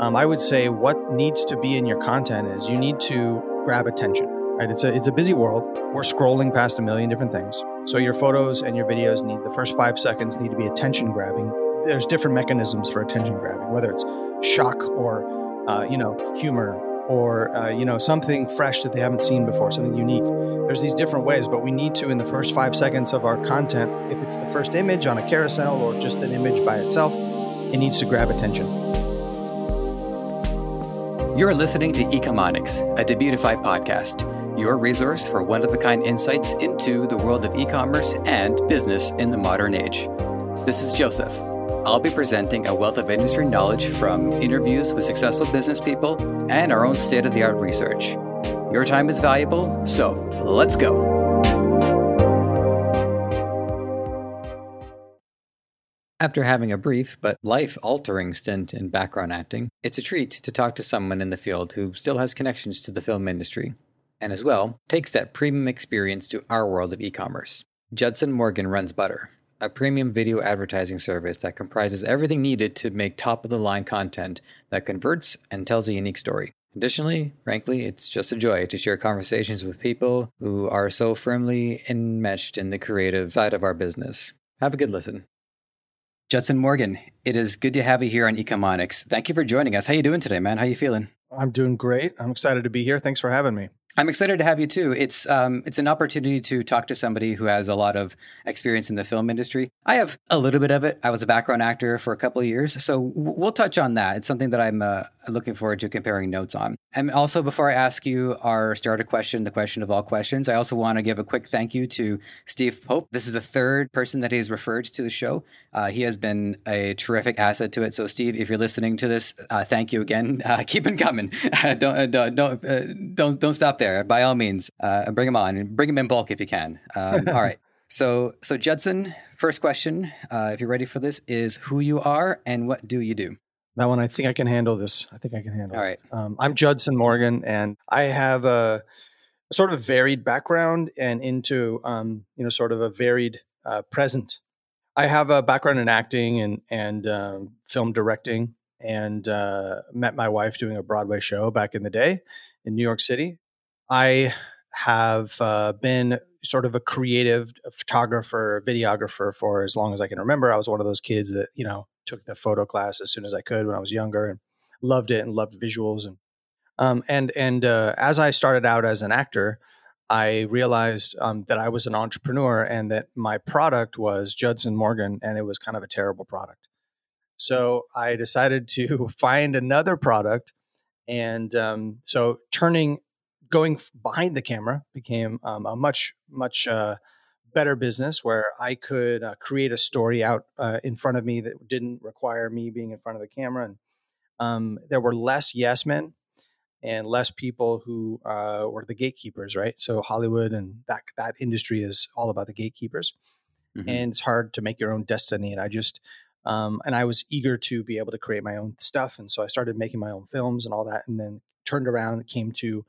Um, I would say what needs to be in your content is you need to grab attention. Right? It's a it's a busy world. We're scrolling past a million different things. So your photos and your videos need the first five seconds need to be attention grabbing. There's different mechanisms for attention grabbing, whether it's shock or uh, you know humor or uh, you know something fresh that they haven't seen before, something unique. There's these different ways, but we need to in the first five seconds of our content. If it's the first image on a carousel or just an image by itself, it needs to grab attention. You're listening to Ecomonics, a Debutify podcast, your resource for one of a kind insights into the world of e commerce and business in the modern age. This is Joseph. I'll be presenting a wealth of industry knowledge from interviews with successful business people and our own state of the art research. Your time is valuable, so let's go. After having a brief but life altering stint in background acting, it's a treat to talk to someone in the field who still has connections to the film industry, and as well takes that premium experience to our world of e commerce. Judson Morgan runs Butter, a premium video advertising service that comprises everything needed to make top of the line content that converts and tells a unique story. Additionally, frankly, it's just a joy to share conversations with people who are so firmly enmeshed in the creative side of our business. Have a good listen. Judson Morgan, it is good to have you here on Ecomonics. Thank you for joining us. How you doing today, man? How you feeling? I'm doing great. I'm excited to be here. Thanks for having me. I'm excited to have you too. It's um, it's an opportunity to talk to somebody who has a lot of experience in the film industry. I have a little bit of it. I was a background actor for a couple of years, so we'll touch on that. It's something that I'm uh, looking forward to comparing notes on. And also, before I ask you our starter question, the question of all questions, I also want to give a quick thank you to Steve Pope. This is the third person that he's referred to the show. Uh, he has been a terrific asset to it. So, Steve, if you're listening to this, uh, thank you again. Uh, keep it coming. don't don't don't, uh, don't don't stop there there, by all means, uh, bring them on and bring them in bulk if you can. Um, all right. So, so Judson, first question, uh, if you're ready for this, is who you are and what do you do? That one, I think I can handle this. I think I can handle. It. All right. Um, I'm Judson Morgan, and I have a, a, sort of varied background and into um, you know sort of a varied uh, present. I have a background in acting and and um, film directing, and uh, met my wife doing a Broadway show back in the day in New York City. I have uh, been sort of a creative photographer, videographer for as long as I can remember. I was one of those kids that, you know, took the photo class as soon as I could when I was younger and loved it and loved visuals. And, um, and, and uh, as I started out as an actor, I realized um, that I was an entrepreneur and that my product was Judson Morgan and it was kind of a terrible product. So I decided to find another product. And um, so turning going behind the camera became um, a much much uh, better business where I could uh, create a story out uh, in front of me that didn't require me being in front of the camera, and um, there were less yes men and less people who uh, were the gatekeepers, right? So Hollywood and that that industry is all about the gatekeepers, mm-hmm. and it's hard to make your own destiny. And I just um, and I was eager to be able to create my own stuff, and so I started making my own films and all that, and then turned around and came to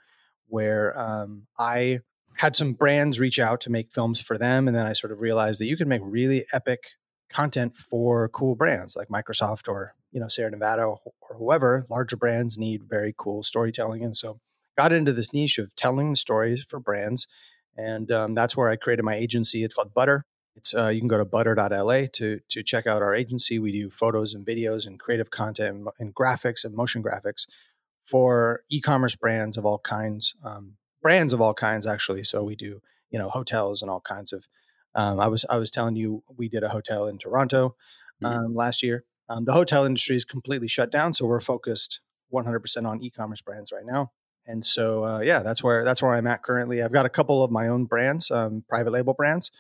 where um, I had some brands reach out to make films for them. And then I sort of realized that you can make really epic content for cool brands like Microsoft or, you know, Sierra Nevada or, whoever. Larger brands need very cool storytelling. And so got into this niche of telling stories for brands. And um, that's where I created my agency. It's called Butter. It's uh, you can go to butter.la to to check out our agency. We do photos and videos and creative content and, and graphics and motion graphics for e-commerce brands of all kinds, um, brands of all kinds actually. So we do you know hotels and all kinds of. Um, I was I was telling you we did a hotel in Toronto mm-hmm. um, last year. Um, the hotel industry is completely shut down, so we're focused 100% on e-commerce brands right now. And so uh, yeah, that's where that's where I'm at currently. I've got a couple of my own brands, um, private label brands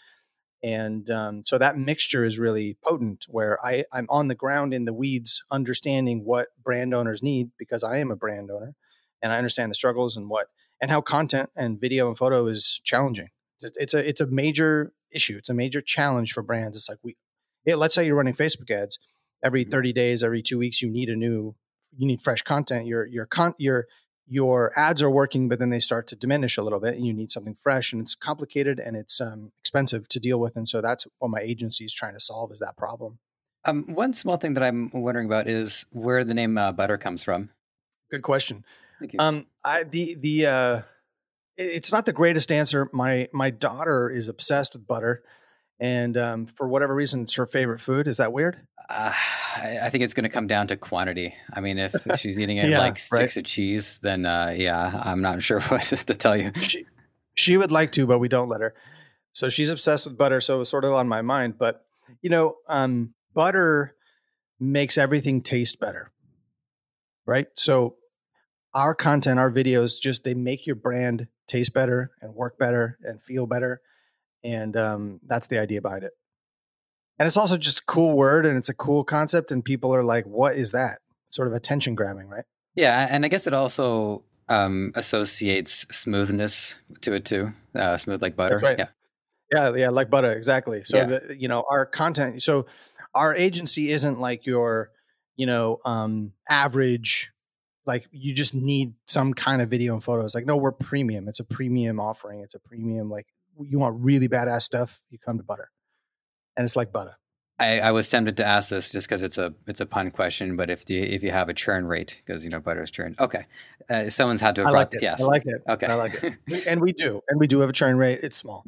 and um, so that mixture is really potent where I, i'm on the ground in the weeds understanding what brand owners need because i am a brand owner and i understand the struggles and what and how content and video and photo is challenging. It's a it's a major issue. It's a major challenge for brands. It's like we it, let's say you're running facebook ads. Every mm-hmm. 30 days every two weeks you need a new you need fresh content. Your your con your your ads are working, but then they start to diminish a little bit, and you need something fresh, and it's complicated and it's um, expensive to deal with. And so that's what my agency is trying to solve is that problem. Um, one small thing that I'm wondering about is where the name uh, Butter comes from. Good question. Thank you. Um, I the the uh, it's not the greatest answer. My my daughter is obsessed with butter, and um, for whatever reason, it's her favorite food. Is that weird? Uh, I, I think it's going to come down to quantity. I mean, if she's eating it Yeah, like right. sticks of cheese, then uh, yeah, I'm not sure what just to tell you. She she would like to, but we don't let her. So she's obsessed with butter. So it was sort of on my mind. But you know, um, butter makes everything taste better, right? So our content, our videos, just they make your brand taste better and work better and feel better, and um, that's the idea behind it. And it's also just a cool word and it's a cool concept, and people are like, "What is that?" Sort of attention grabbing, right? Yeah, and I guess it also um, associates smoothness to it too. Uh, smooth like butter. Right. Yeah. Yeah, yeah, like butter, exactly. So Yeah. the you know our content. So our agency isn't like your you know um average. Like you just need some kind of video and photos. Like no, we're premium. It's a premium offering. It's a premium. Like you want really badass stuff, you come to butter, and it's like butter. I, I was tempted to ask this just because it's a it's a pun question, but if the if you have a churn rate because you know butter is churn, okay, uh, someone's had to have I brought like it. yes, I like it. okay, I like it. And we do, and we do have a churn rate. It's small.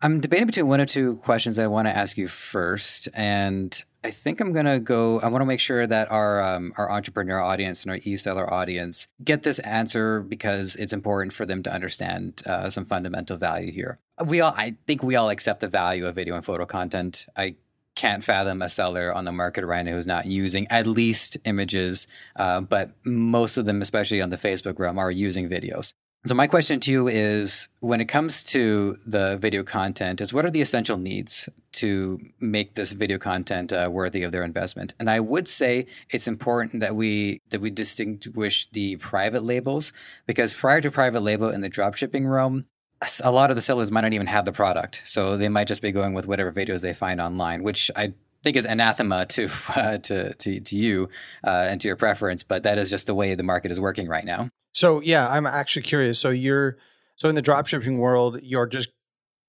I'm debating between one or two questions I want to ask you first, and I think I'm gonna go. I want to make sure that our um, our entrepreneur audience and our e-seller audience get this answer because it's important for them to understand uh, some fundamental value here. We all, I think, we all accept the value of video and photo content. I can't fathom a seller on the market right now who's not using at least images, uh, but most of them, especially on the Facebook realm, are using videos. So my question to you is when it comes to the video content is what are the essential needs to make this video content uh, worthy of their investment? And I would say it's important that we that we distinguish the private labels because prior to private label in the dropshipping realm a lot of the sellers might not even have the product. So they might just be going with whatever videos they find online, which I think is anathema to uh, to, to to you uh, and to your preference, but that is just the way the market is working right now. So yeah, I'm actually curious. So you're so in the dropshipping world, you're just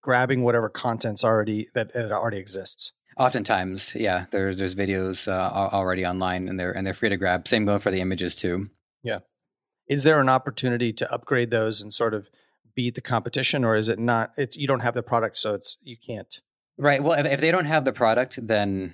grabbing whatever content's already that, that already exists. Oftentimes, yeah, there's there's videos uh, already online and they're and they're free to grab. Same going for the images too. Yeah, is there an opportunity to upgrade those and sort of beat the competition, or is it not? It's you don't have the product, so it's you can't. Right. Well, if, if they don't have the product, then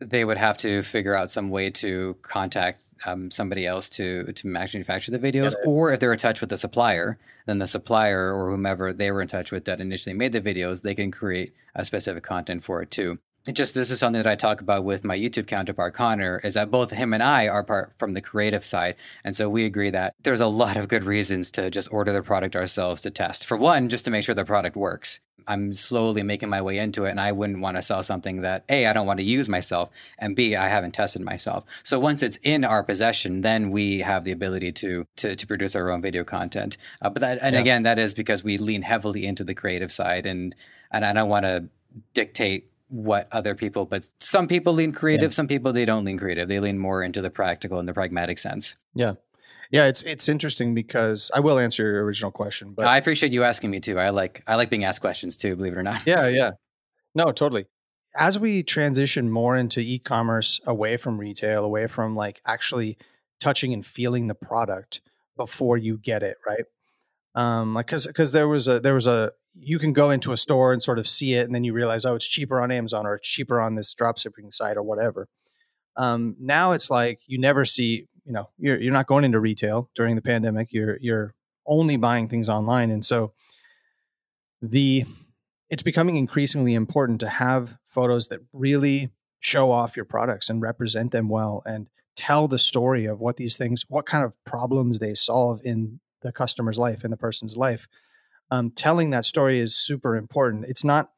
they would have to figure out some way to contact um, somebody else to to manufacture the videos. It. Or if they're in touch with the supplier, then the supplier or whomever they were in touch with that initially made the videos, they can create a specific content for it too. Just this is something that I talk about with my YouTube counterpart Connor is that both him and I are part from the creative side, and so we agree that there's a lot of good reasons to just order the product ourselves to test. For one, just to make sure the product works. I'm slowly making my way into it, and I wouldn't want to sell something that a I don't want to use myself, and b I haven't tested myself. So once it's in our possession, then we have the ability to to, to produce our own video content. Uh, but that, and Yeah. again, that is because we lean heavily into the creative side, and and I don't want to dictate what other people, but some people lean creative, some people they don't lean creative. They lean more into the practical and the pragmatic sense. Yeah, yeah. It's it's interesting because I will answer your original question, but I appreciate you asking me too. I like I like being asked questions too, believe it or not. yeah, yeah. No, totally. As we transition more into e-commerce, away from retail, away from like actually touching and feeling the product before you get it, right? Um, like because because there was a there was a you can go into a store and sort of see it, and then you realize oh, it's cheaper on Amazon or it's cheaper on this dropshipping site or whatever. Um, now it's like you never see, you know, you're you're not going into retail during the pandemic. You're you're only buying things online, and so the it's becoming increasingly important to have photos that really show off your products and represent them well and tell the story of what these things what kind of problems they solve in the customer's life in the person's life um, telling that story is super important. It's not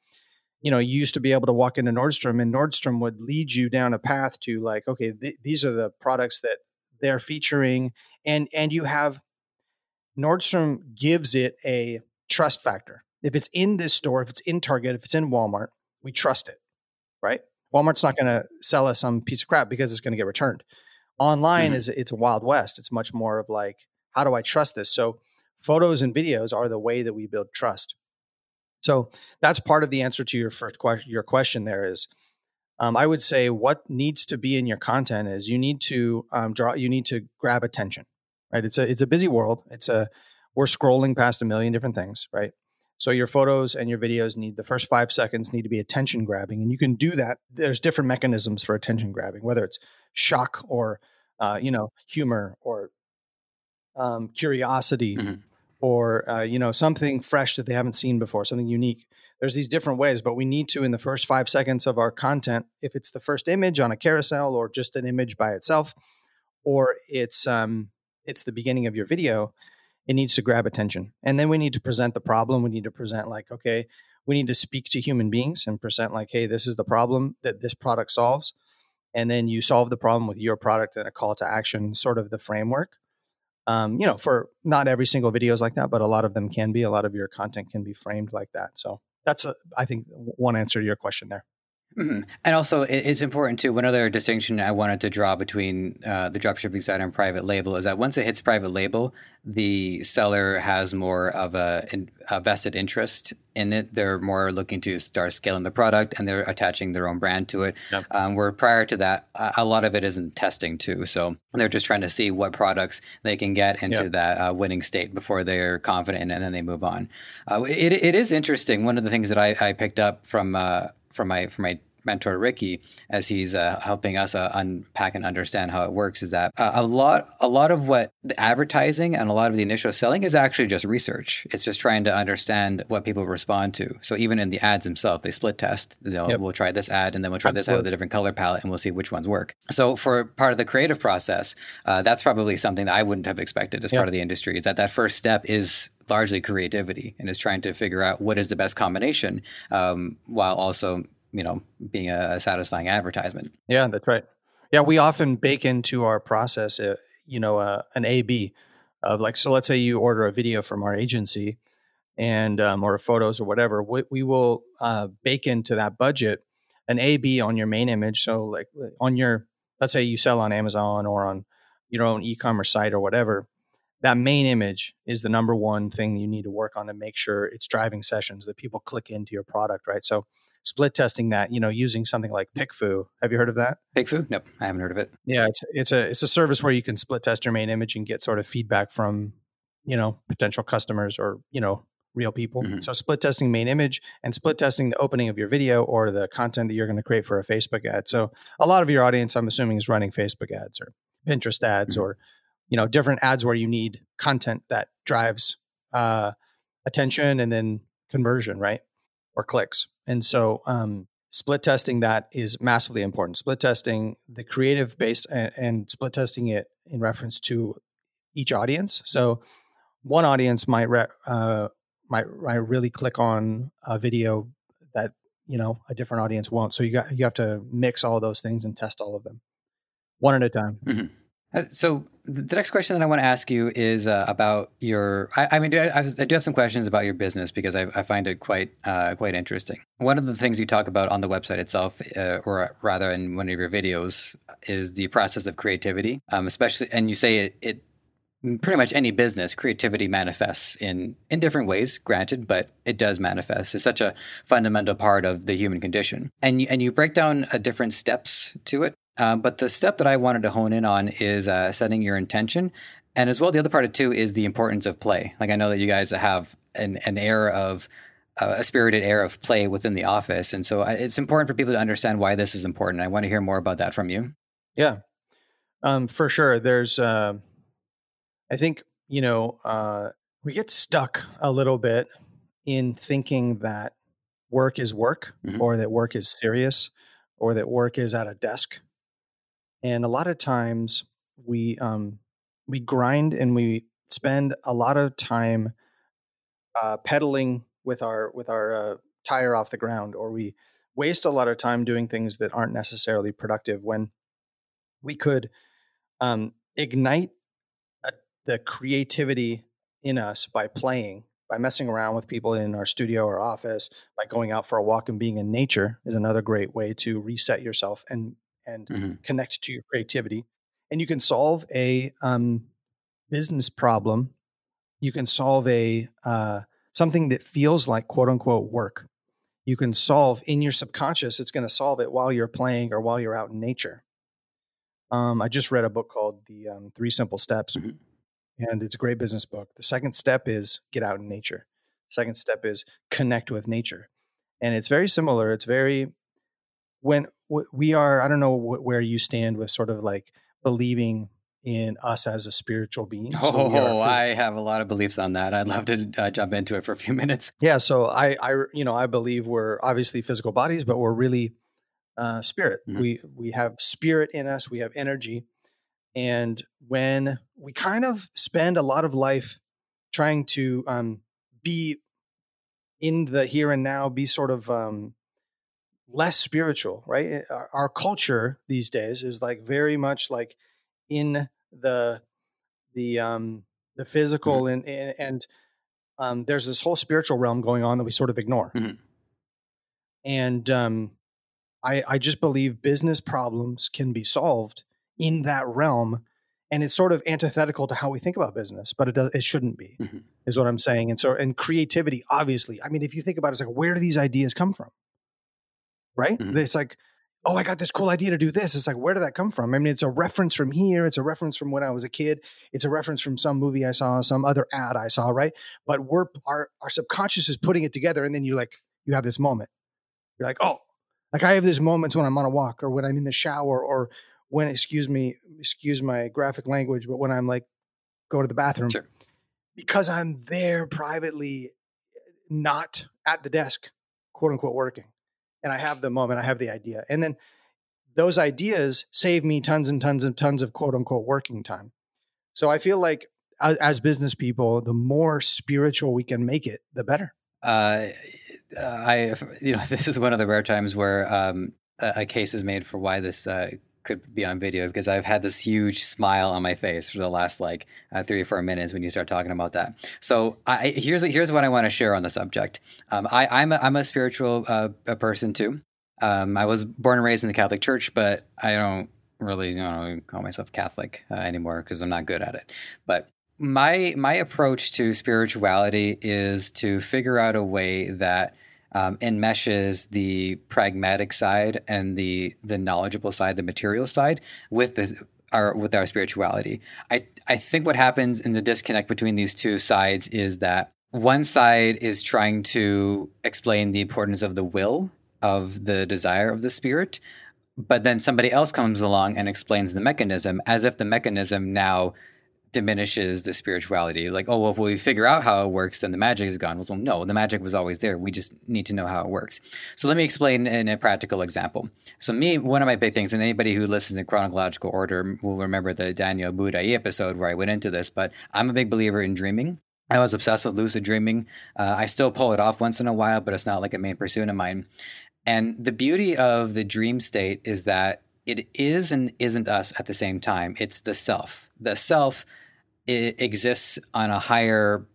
you know you used to be able to walk into nordstrom and nordstrom would lead you down a path to like okay th- these are the products that they're featuring. And and you have nordstrom gives it a trust factor. If it's in this store if it's in target if it's in walmart we trust it right? Walmart's not going to sell us some piece of crap because it's going to get returned. Online Mhm. is it's a wild west. It's much more of like how do i trust this? So photos and videos are the way that we build trust so that's part of the answer to your first question your question there is um, I would say what needs to be in your content is you need to um, draw, you need to grab attention, right? It's a it's a busy world. It's a we're scrolling past a million different things, right? So your photos and your videos need the first five seconds need to be attention grabbing, and you can do that. There's different mechanisms for attention grabbing, whether it's shock or uh, you know humor or um, curiosity mm-hmm. Or uh, you know something fresh that they haven't seen before, something unique. There's these different ways, but we need to in the first five seconds of our content, if it's the first image on a carousel or just an image by itself, or it's um, it's the beginning of your video, it needs to grab attention. And then we need to present the problem. We need to present like, okay, we need to speak to human beings and present like, hey, this is the problem that this product solves. And then you solve the problem with your product and a call to action, sort of the framework. Um, you know, for not every single video is like that, but a lot of them can be. A lot of your content can be framed like that. So that's, a, I think, one answer to your question there. Mm-hmm. And also, it's important too. One other distinction I wanted to draw between uh, the dropshipping side and private label is that once it hits private label, the seller has more of a, a, vested interest in it. They're more looking to start scaling the product and they're attaching their own brand to it. Yep. Um, where prior to that, a lot of it isn't testing too. So they're just trying to see what products they can get into yep. that uh, winning state before they're confident and then they move on. Uh, it, it is interesting. One of the things that I, I picked up from uh, from my from my mentor Ricky as he's uh, helping us uh, unpack and understand how it works is that uh, a lot a lot of what the advertising and a lot of the initial selling is actually just research. It's just trying to understand what people respond to. So even in the ads themselves, they split test. You know, yep. we'll try this ad and then we'll try Absolutely. this ad with a different color palette and we'll see which ones work. So for part of the creative process, uh, that's probably something that I wouldn't have expected as yep. part of the industry. Is that that first step is largely creativity and is trying to figure out what is the best combination um, while also you know being a, satisfying advertisement. Yeah, that's right. Yeah, we often bake into our process, uh, you know, uh, an A B of like so. Let's say you order a video from our agency, and um, or photos or whatever. We, we will uh, bake into that budget an A B on your main image. So like on your let's say you sell on Amazon or on your own e-commerce site or whatever that main image is the number one thing you need to work on to make sure it's driving sessions that people click into your product, right? So split testing that, you know, using something like PickFu. Have you heard of that? PickFu? Nope, I haven't heard of it. Yeah, it's it's a it's a service where you can split test your main image and get sort of feedback from, you know, potential customers or, you know, real people. Mm-hmm. So split testing main image and split testing the opening of your video or the content that you're going to create for a Facebook ad. So a lot of your audience, I'm assuming, is running Facebook ads or Pinterest ads mm-hmm. or you know different ads where you need content that drives uh, attention and then conversion right or clicks. And so um, split testing that is massively important. Split testing the creative based and, and split testing it in reference to each audience. So one audience might re- uh, might, might really click on a video that you know a different audience won't. So you got you have to mix all those things and test all of them one at a time. Mm-hmm. Uh, so the next question that I want to ask you is uh, about your. I, I mean, I, I, do have some questions about your business because I, I find it quite uh, quite interesting. One of the things you talk about on the website itself, uh, or rather in one of your videos, is the process of creativity. Um, especially, and you say it, it pretty much any business creativity manifests in in different ways granted but it does manifest it's such a fundamental part of the human condition and you, and you break down uh, different steps to it um, but the step that I wanted to hone in on is uh, setting your intention. And as well, the other part of two is the importance of play. Like I know that you guys have an, an air of uh, a spirited air of play within the office. And so uh, it's important for people to understand why this is important. I want to hear more about that from you. Yeah, um, for sure. There's, uh, I think, you know, uh, we get stuck a little bit in thinking that work is work mm-hmm. or that work is serious or that work is at a desk and a lot of times we um, we grind and we spend a lot of time uh, pedaling with our with our uh, tire off the ground, or we waste a lot of time doing things that aren't necessarily productive when we could um, ignite a, the creativity in us by playing by messing around with people in our studio or office by going out for a walk and being in nature is another great way to reset yourself and and mm-hmm. connect to your creativity. And you can solve a um, business problem. You can solve a uh, something that feels like quote unquote work. you can solve in your subconscious. It's going to solve it while you're playing or while you're out in nature. Um, I just read a book called The um, Three Simple Steps, mm-hmm. and it's a great business book. The second step is get out in nature. Second step is connect with nature, and it's very similar. It's very when we are. I don't know where you stand with sort of like believing in us as a spiritual being. So oh, I have a lot of beliefs on that. I'd love to uh, jump into it for a few minutes. Yeah, so I, I, you know, I believe we're obviously physical bodies, but we're really uh, spirit. Mm-hmm. We we have spirit in us. We have energy, and when we kind of spend a lot of life trying to um, be in the here and now, be sort of um, less spiritual, right? Eh, our, our culture these days is like very much like in the the um the physical mm-hmm. and and, and um, there's this whole spiritual realm going on that we sort of ignore. Mm-hmm. And um, I, I just believe business problems can be solved in that realm. And it's sort of antithetical to how we think about business, but it does it shouldn't be, mm-hmm. is what I'm saying. And so and creativity, obviously. I mean, if you think about it, it's like where do these ideas come from? Right? Mm-hmm. It's like oh, I got this cool idea to do this. It's like, where did that come from? I mean, it's a reference from here. It's a reference from when I was a kid. It's a reference from some movie I saw, some other ad I saw, right? But we're our our subconscious is putting it together, and then you like you have this moment. You're like, oh, like I have these moments when I'm on a walk or when I'm in the shower or when excuse me, excuse my graphic language, but when I'm like go to the bathroom. Sure. Because I'm there privately, not at the desk, quote unquote working and I have the moment, I have the idea. And then those ideas save me tons and tons and tons of quote unquote working time. So I feel like as, business people, the more spiritual we can make it, the better. Uh, I, you know, this is one of the rare times where um, a, a, case is made for why this uh, could be on video because I've had this huge smile on my face for the last like uh, three or four minutes when you start talking about that. So I, here's here's what I want to share on the subject. Um, I, am a, I'm a spiritual uh, a person too. Um, I was born and raised in the Catholic Church, but I don't really you know, call myself Catholic uh, anymore because I'm not good at it. But my my approach to spirituality is to figure out a way that um, enmeshes the pragmatic side and the the knowledgeable side, the material side, with the our with our spirituality. I I think what happens in the disconnect between these two sides is that one side is trying to explain the importance of the will of the desire of the spirit, but then somebody else comes along and explains the mechanism as if the mechanism now diminishes the spirituality. Like, oh, well, if we figure out how it works, then the magic is gone. Well, no, the magic was always there. We just need to know how it works. So let me explain in a practical example. So me, one of my big things, and anybody who listens in chronological order will remember the Daniel Budai episode where I went into this, but I'm a big believer in dreaming. I was obsessed with lucid dreaming. Uh, I still pull it off once in a while, but it's not like a main pursuit of mine. And the beauty of the dream state is that it is and isn't us at the same time. It's the self. The self it exists on a higher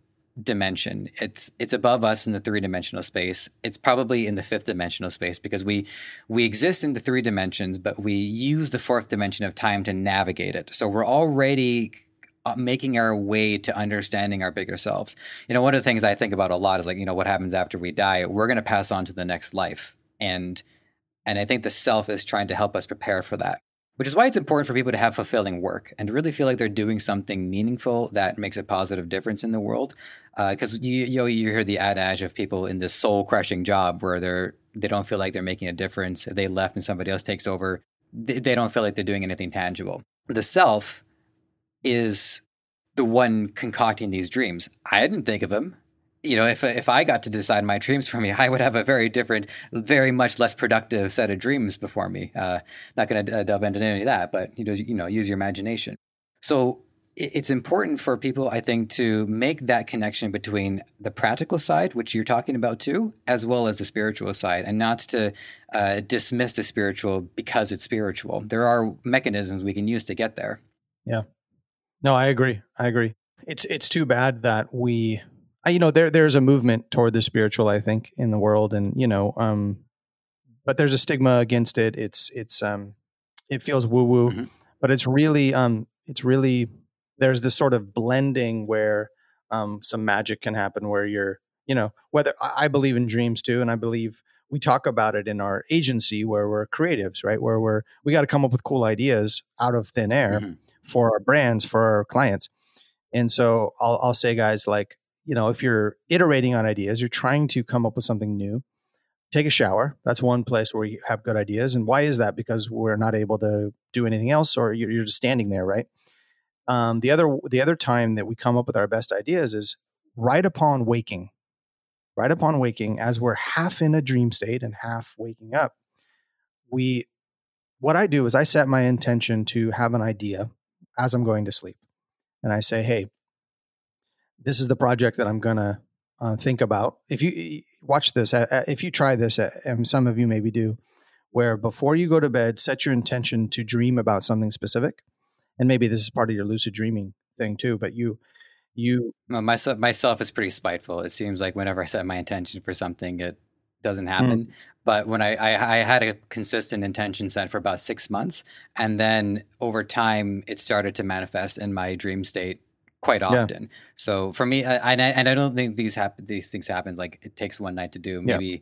dimension. It's it's above us in the three dimensional space. It's probably in the fifth dimensional space because we we exist in the three dimensions, but we use the fourth dimension of time to navigate it. So we're already uh, making our way to understanding our bigger selves. You know, one of the things I think about a lot is like, you know, what happens after we die? We're going to pass on to the next life. And and I think the self is trying to help us prepare for that which is why it's important for people to have fulfilling work and to really feel like they're doing something meaningful that makes a positive difference in the world. Because uh, you, you you hear the adage of people in this soul crushing job where they're they don't feel like they're making a difference. They left and somebody else takes over. They, they don't feel like they're doing anything tangible. The self is the one concocting these dreams. I didn't think of them you know, if if I got to decide my dreams for me, I would have a very different, very much less productive set of dreams before me. Uh, not going to uh, delve into any of that, but you know, you know, use your imagination. So it's important for people, I think, to make that connection between the practical side, which you're talking about too, as well as the spiritual side, and not to uh, dismiss the spiritual because it's spiritual. There are mechanisms we can use to get there. Yeah. No, I agree. I agree. It's it's too bad that we you know there there's a movement toward the spiritual i think in the world and you know um but there's a stigma against it it's it's um it feels woo woo mm-hmm. but it's really um it's really there's this sort of blending where um some magic can happen where you're you know whether i believe in dreams too and i believe we talk about it in our agency where we're creatives, right? Where we're we got to come up with cool ideas out of thin air mm-hmm. for our brands, for our clients. And so I'll, I'll say, guys, like you know, if you're iterating on ideas, you're trying to come up with something new. Take a shower. That's one place where you have good ideas. And why is that? Because we're not able to do anything else, or you're, just standing there, right? Um, the other the other time that we come up with our best ideas is right upon waking right upon waking, as we're half in a dream state and half waking up, we what I do is I set my intention to have an idea as I'm going to sleep. And I say, hey, this is the project that I'm going to uh, think about. If you watch this, uh, if you try this, uh, and some of you maybe do, where before you go to bed, set your intention to dream about something specific. And maybe this is part of your lucid dreaming thing too, but you you well, myself myself is pretty spiteful. It seems like whenever I set my intention for something, it doesn't happen. Mm. But when I, I, I had a consistent intention set for about six months, and then over time, it started to manifest in my dream state quite often. Yeah. So for me, I, and I, and I don't think these happen. These things happen like it takes one night to do. Maybe. Yeah.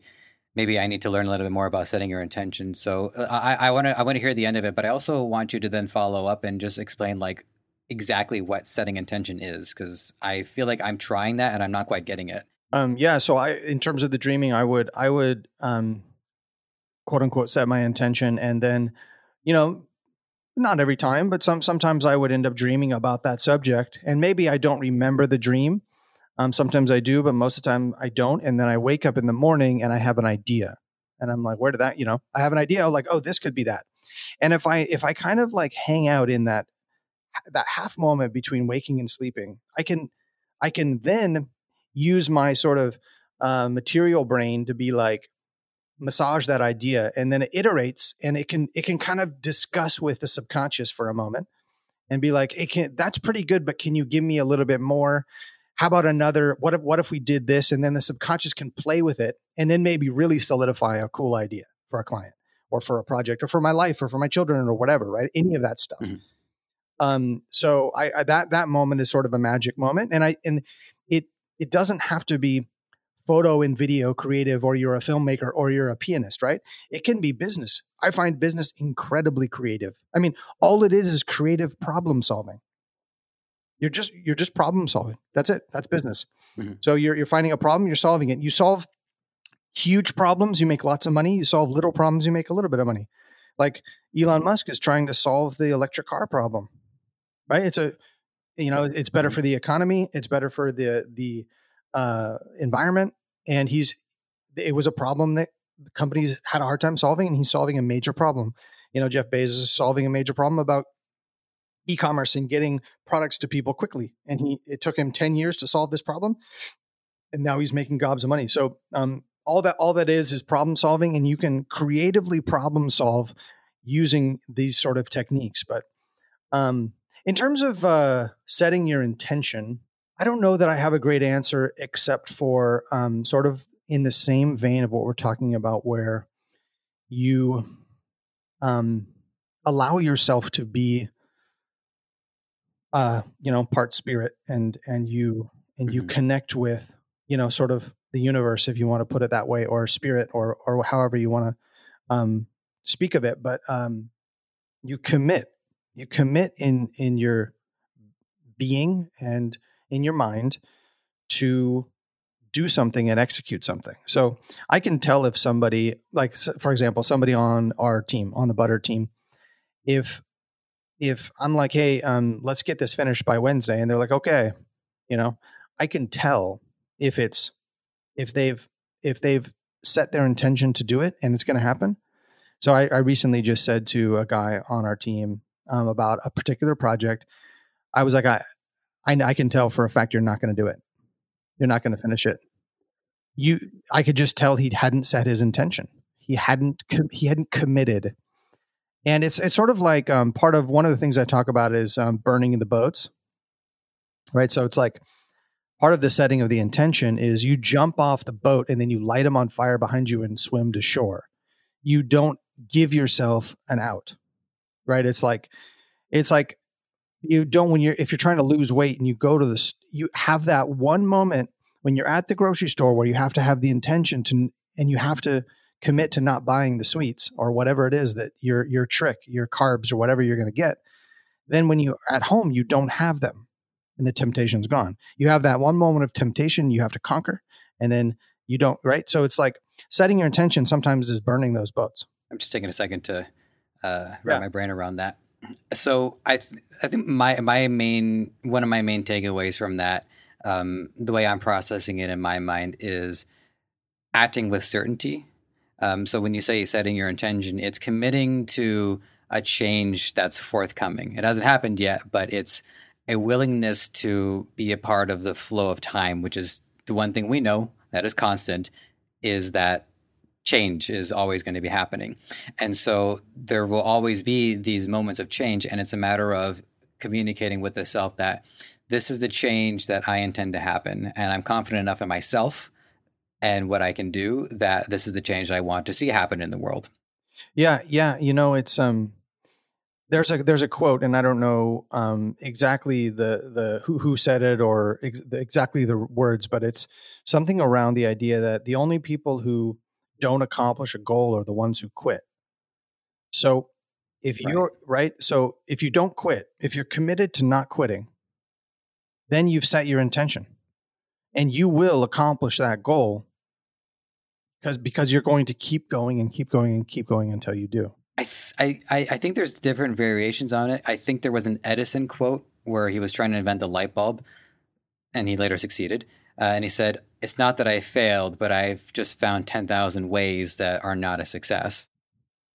Maybe I need to learn a little bit more about setting your intention. So uh, I want to I want to hear the end of it, but I also want you to then follow up and just explain like exactly what setting intention is because I feel like I'm trying that and I'm not quite getting it. Um, yeah. So I, in terms of the dreaming, I would, I would, um, quote unquote, set my intention, and then, you know, not every time, but some sometimes I would end up dreaming about that subject, and maybe I don't remember the dream. Um, sometimes I do, but most of the time I don't. And then I wake up in the morning and I have an idea, and I'm like, where did that? You know, I have an idea. I'm like, oh, this could be that. And if I if I kind of like hang out in that that half moment between waking and sleeping, I can I can then use my sort of uh, material brain to be like massage that idea, and then it iterates, and it can it can kind of discuss with the subconscious for a moment, and be like, it can that's pretty good, but can you give me a little bit more? How about another? What if what if we did this, and then the subconscious can play with it, and then maybe really solidify a cool idea for a client, or for a project, or for my life, or for my children, or whatever, right? Any of that stuff. Mm-hmm. Um, so I, I, that that moment is sort of a magic moment, and I and it it doesn't have to be photo and video creative, or you're a filmmaker, or you're a pianist, right? It can be business. I find business incredibly creative. I mean, all it is is creative problem solving. You're just you're just problem solving. That's it. That's business. Mm-hmm. So you're you're finding a problem, you're solving it. You solve huge problems, you make lots of money. You solve little problems, you make a little bit of money. Like Elon Musk is trying to solve the electric car problem right? It's a, you know, it's better for the economy. It's better for the the uh, environment, and he's. It was a problem that companies had a hard time solving, and he's solving a major problem. You know, Jeff Bezos is solving a major problem about e-commerce and getting products to people quickly, and he it took him ten years to solve this problem, and now he's making gobs of money. So, um, all that all that is is problem solving, and you can creatively problem solve using these sort of techniques. But um, in terms of uh, setting your intention, I don't know that I have a great answer except for um, sort of in the same vein of what we're talking about, where you um, allow yourself to be, uh, you know, part spirit, and and you and you mm-hmm. connect with, you know, sort of the universe, if you want to put it that way, or spirit, or or however you want to um, speak of it. But um, you commit you commit in in your being and in your mind to do something and execute something. So I can tell if somebody, like for example, somebody on our team, on the butter team, if if I'm like, hey, um, let's get this finished by Wednesday, and they're like, okay, you know, I can tell if it's if they've if they've set their intention to do it and it's going to happen. So I, I recently just said to a guy on our team, um, about a particular project, I was like, I, I, I can tell for a fact you're not going to do it. You're not going to finish it. You, I could just tell he hadn't set his intention. He hadn't, he hadn't committed. And it's it's sort of like um, part of one of the things I talk about is um, burning the boats, right? So it's like part of the setting of the intention is you jump off the boat and then you light them on fire behind you and swim to shore. You don't give yourself an out right? It's like it's like you don't when you're if you're trying to lose weight and you go to this you have that one moment when you're at the grocery store where you have to have the intention to and you have to commit to not buying the sweets or whatever it is that your your trick, your carbs or whatever you're going to get, then when you're at home, you don't have them and the temptation's gone. You have that one moment of temptation you have to conquer, and then you don't, right? So it's like setting your intention sometimes is burning those boats. I'm just taking a second to uh, wrap yeah. my brain around that. So I, th- I think my my main one of my main takeaways from that, um, the way I'm processing it in my mind is acting with certainty. Um, so when you say setting your intention, it's committing to a change that's forthcoming. It hasn't happened yet, but it's a willingness to be a part of the flow of time, which is the one thing we know that is constant, is that change is always going to be happening. And so there will always be these moments of change. And it's a matter of communicating with the self that this is the change that I intend to happen. And I'm confident enough in myself and what I can do that this is the change that I want to see happen in the world. Yeah. Yeah. You know, it's, um, there's a there's a quote, and I don't know um, exactly the the who who said it or ex- exactly the words, but it's something around the idea that the only people who don't accomplish a goal are the ones who quit. So if right. you're right, so if you don't quit, if you're committed to not quitting, then you've set your intention, and you will accomplish that goal because because you're going to keep going and keep going and keep going until you do. I, th- I, I think there's different variations on it. I think there was an Edison quote where he was trying to invent the light bulb, and he later succeeded. Uh, and he said, "It's not that I failed, but I've just found ten thousand ways that are not a success."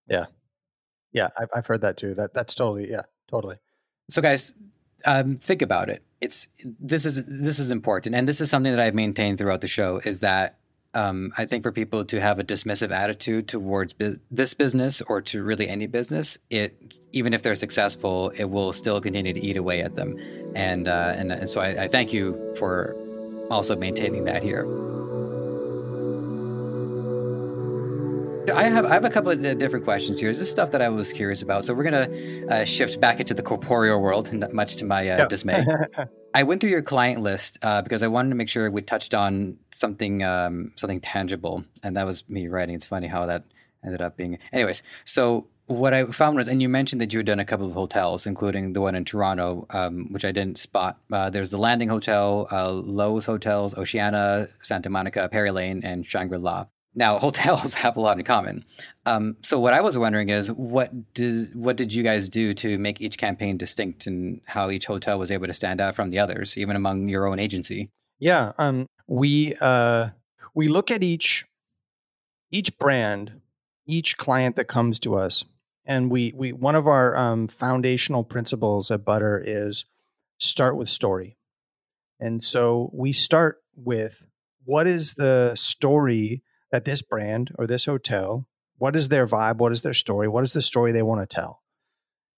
Yeah, yeah, I've, I've heard that too. That that's totally yeah, totally. So, guys, um, think about it. It's this is this is important, and this is something that I've maintained throughout the show. Is that um, I think for people to have a dismissive attitude towards bu- this business or to really any business, it even if they're successful, it will still continue to eat away at them. And uh, and, and, so I, I thank you for also maintaining that here. I have I have a couple of different questions here. This is stuff that I was curious about. So we're gonna uh, shift back into the corporeal world, much to my uh, dismay. I went through your client list uh, because I wanted to make sure we touched on something um, something tangible, and that was me writing. It's funny how that ended up being. Anyways, so what I found was, and you mentioned that you had done a couple of hotels, including the one in Toronto, um, which I didn't spot. Uh, there's the Landing Hotel, uh, Loews Hotels, Oceana, Santa Monica, Perry Lane, and Shangri La. Now, hotels have a lot in common. Um, so, what I was wondering is, what did what did you guys do to make each campaign distinct, and how each hotel was able to stand out from the others, even among your own agency? Yeah, um, we uh, we look at each each brand, each client that comes to us, and we we one of our um, foundational principles at Butter is start with story, and so we start with what is the story that this brand or this hotel, what is their vibe? What is their story? What is the story they want to tell?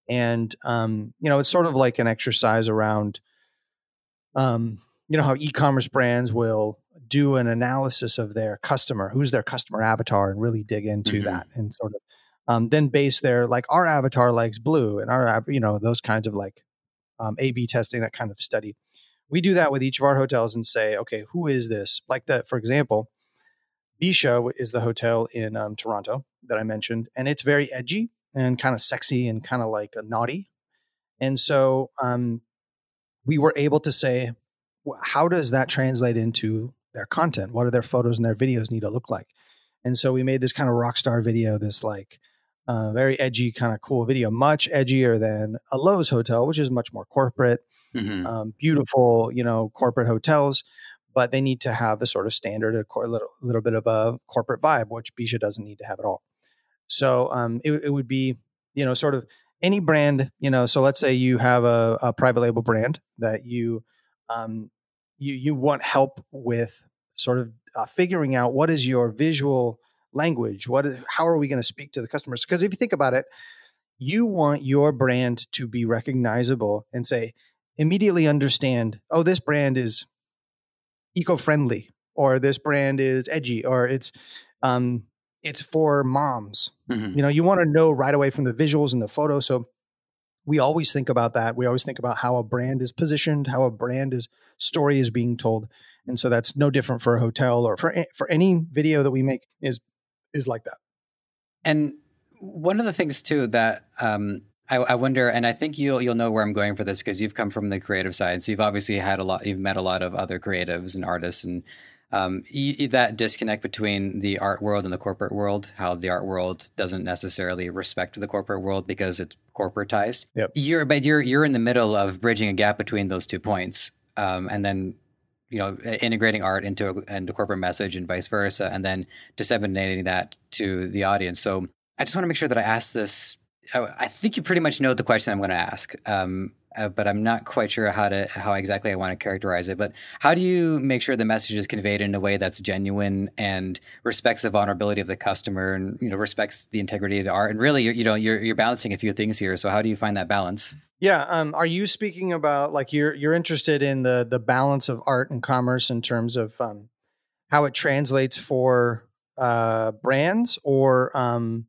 And, um, you know, it's sort of like an exercise around, um, you know, how e commerce brands will do an analysis of their customer, who's their customer avatar, and really dig into mm-hmm. that and sort of um, then base their, like, our avatar likes blue and our, you know, those kinds of like um, A B testing, that kind of study. We do that with each of our hotels and say, okay, who is this? Like that, for example, Bisha is the hotel in um, Toronto that I mentioned, and it's very edgy and kind of sexy and kind of like a naughty. And so um, we were able to say, how does that translate into their content? What do their photos and their videos need to look like? And so we made this kind of rock star video, this like uh, very edgy, kind of cool video, much edgier than a Loews hotel, which is much more corporate, mm-hmm. um, beautiful, you know, corporate hotels but they need to have a sort of standard, a little, little bit of a corporate vibe, which Bisha doesn't need to have at all. So um, it, it, would be, you know, sort of any brand, you know. So let's say you have a, a private label brand that you, um, you you want help with, sort of uh, figuring out what is your visual language. What? how are we going to speak to the customers? Because if you think about it, you want your brand to be recognizable and say immediately understand. Oh, this brand is eco-friendly or this brand is edgy or it's um it's for moms mm-hmm. you know you want to know right away from the visuals and the photo so we always think about that we always think about how a brand is positioned how a brand is story is being told and so that's no different for a hotel or for for any video that we make is is like that. And one of the things too that um, I, I, wonder, and I think you'll you'll know where I'm going for this because you've come from the creative side, so you've obviously had a lot, you've met a lot of other creatives and artists, and um, you, that disconnect between the art world and the corporate world, how the art world doesn't necessarily respect the corporate world because it's corporatized. Yep. You're, but you're you're in the middle of bridging a gap between those two points, um, and then you know integrating art into a, into corporate message and vice versa, and then disseminating that to the audience. So I just want to make sure that I ask this. I, think you pretty much know the question I'm going to ask, um, uh, but I'm not quite sure how to how exactly I want to characterize it. But how do you make sure the message is conveyed in a way that's genuine and respects the vulnerability of the customer and you know respects the integrity of the art? And really, you know, you're you're balancing a few things here. So how do you find that balance? Yeah, um, are you speaking about like you're you're interested in the the balance of art and commerce in terms of um, how it translates for uh, brands or um,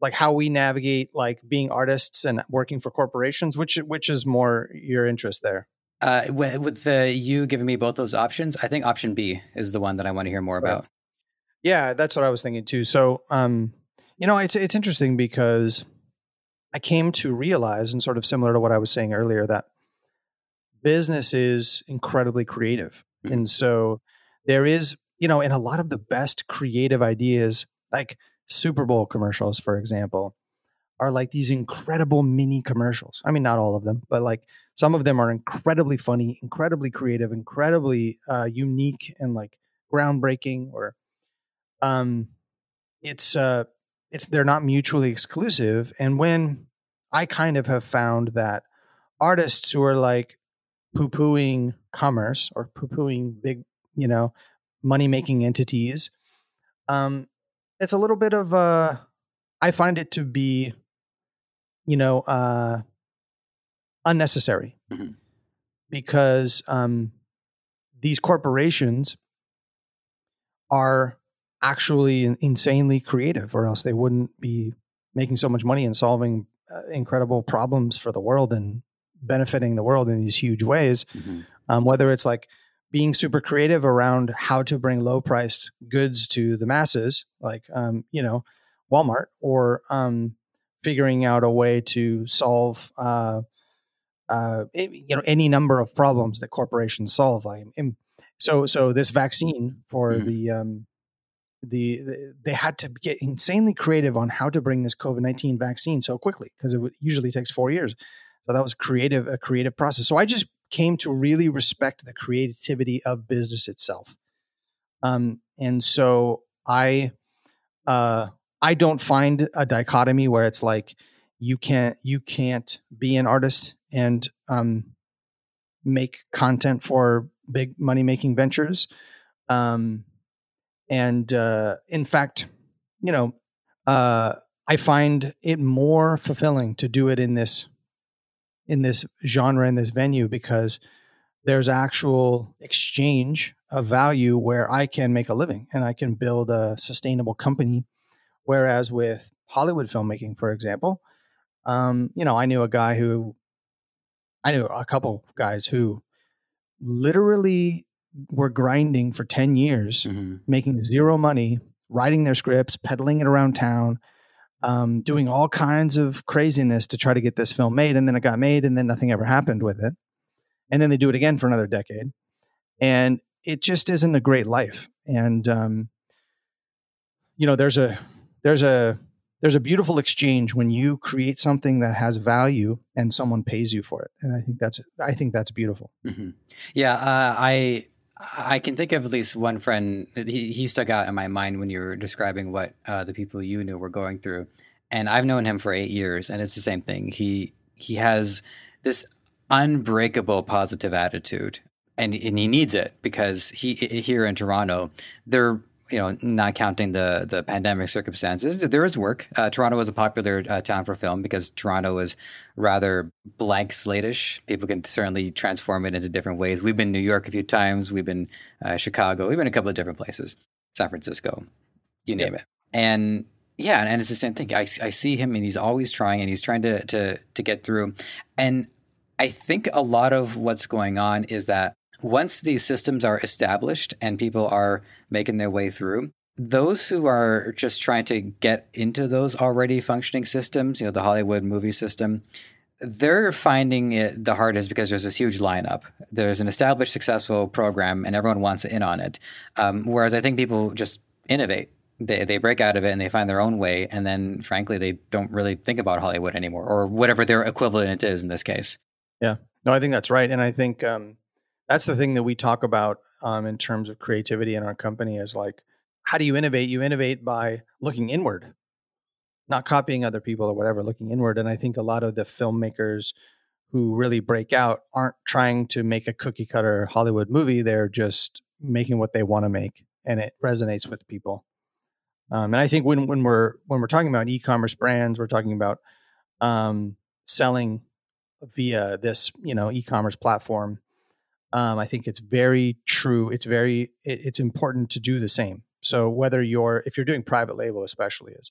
like how we navigate like being artists and working for corporations which which is more your interest there uh, with the you giving me both those options i think option b is the one that i want to hear more right. about yeah that's what i was thinking too so um you know it's it's interesting because i came to realize and sort of similar to what i was saying earlier that business is incredibly creative mm-hmm. and so there is you know in a lot of the best creative ideas like Super Bowl commercials, for example, are like these incredible mini commercials. I mean, not all of them, but like some of them are incredibly funny, incredibly creative, incredibly uh, unique, and like groundbreaking. Or, um, it's uh, it's they're not mutually exclusive. And when I kind of have found that artists who are like poo pooing commerce or poo pooing big, you know, money making entities, um, it's a little bit of uh I find it to be you know uh unnecessary mm-hmm. because um these corporations are actually insanely creative or else they wouldn't be making so much money and solving uh, incredible problems for the world and benefiting the world in these huge ways mm-hmm. um, whether it's like being super creative around how to bring low priced goods to the masses, like um, you know, Walmart, or um, figuring out a way to solve uh, uh, you know any number of problems that corporations solve. I am so so this vaccine for mm-hmm. the um, the, the, they had to get insanely creative on how to bring this COVID nineteen vaccine so quickly because it usually takes four years. So that was creative a creative process. So I just came to really respect the creativity of business itself. Um, and so I, uh, I don't find a dichotomy where it's like you can't you can't be an artist and um, make content for big money making ventures. Um, and uh, in fact, you know, uh, I find it more fulfilling to do it in this in this genre in this venue because there's actual exchange of value where I can make a living and I can build a sustainable company. Whereas with Hollywood filmmaking, for example, um, you know, I knew a guy who, I knew a couple guys who literally were grinding for 10 years, mm-hmm. making zero money, writing their scripts, peddling it around town, um, doing all kinds of craziness to try to get this film made. And then it got made, and then nothing ever happened with it. And then they do it again for another decade. And it just isn't a great life. And, um, you know, there's a, there's a, there's a beautiful exchange when you create something that has value and someone pays you for it. And I think that's, I think that's beautiful. Mm-hmm. Yeah. Uh, I, I can think of at least one friend. He, he stuck out in my mind when you were describing what uh, the people you knew were going through, and I've known him for eight years, and it's the same thing. He he has this unbreakable positive attitude, and and he needs it because he here in Toronto, there you know, not counting the the pandemic circumstances, there is work. Uh, Toronto was a popular uh, town for film because Toronto was rather blank slatish. People can certainly transform it into different ways. We've been New York a few times. We've been uh, Chicago. We've been a couple of different places. San Francisco, you name yep. it. And yeah, and it's the same thing. I, I see him, and he's always trying, and he's trying to to to get through. And I think a lot of what's going on is that once these systems are established and people are making their way through, those who are just trying to get into those already functioning systems, you know, the Hollywood movie system, they're finding it the hardest because there's this huge lineup. There's an established successful program and everyone wants in on it. Um, whereas I think people just innovate. They, they break out of it and they find their own way. And then, frankly, they don't really think about Hollywood anymore or whatever their equivalent is in this case. Yeah. No, I think that's right. And I think um, that's the thing that we talk about um, in terms of creativity in our company is like, how do you innovate? You innovate by looking inward, not copying other people or whatever, looking inward. And I think a lot of the filmmakers who really break out aren't trying to make a cookie cutter Hollywood movie. They're just making what they want to make and it resonates with people. Um, and I think when, when we're when we're talking about e-commerce brands, we're talking about um, selling via this you know e-commerce platform. Um, I think it's very true. It's very it, it's important to do the same. So whether you're if you're doing private label, especially is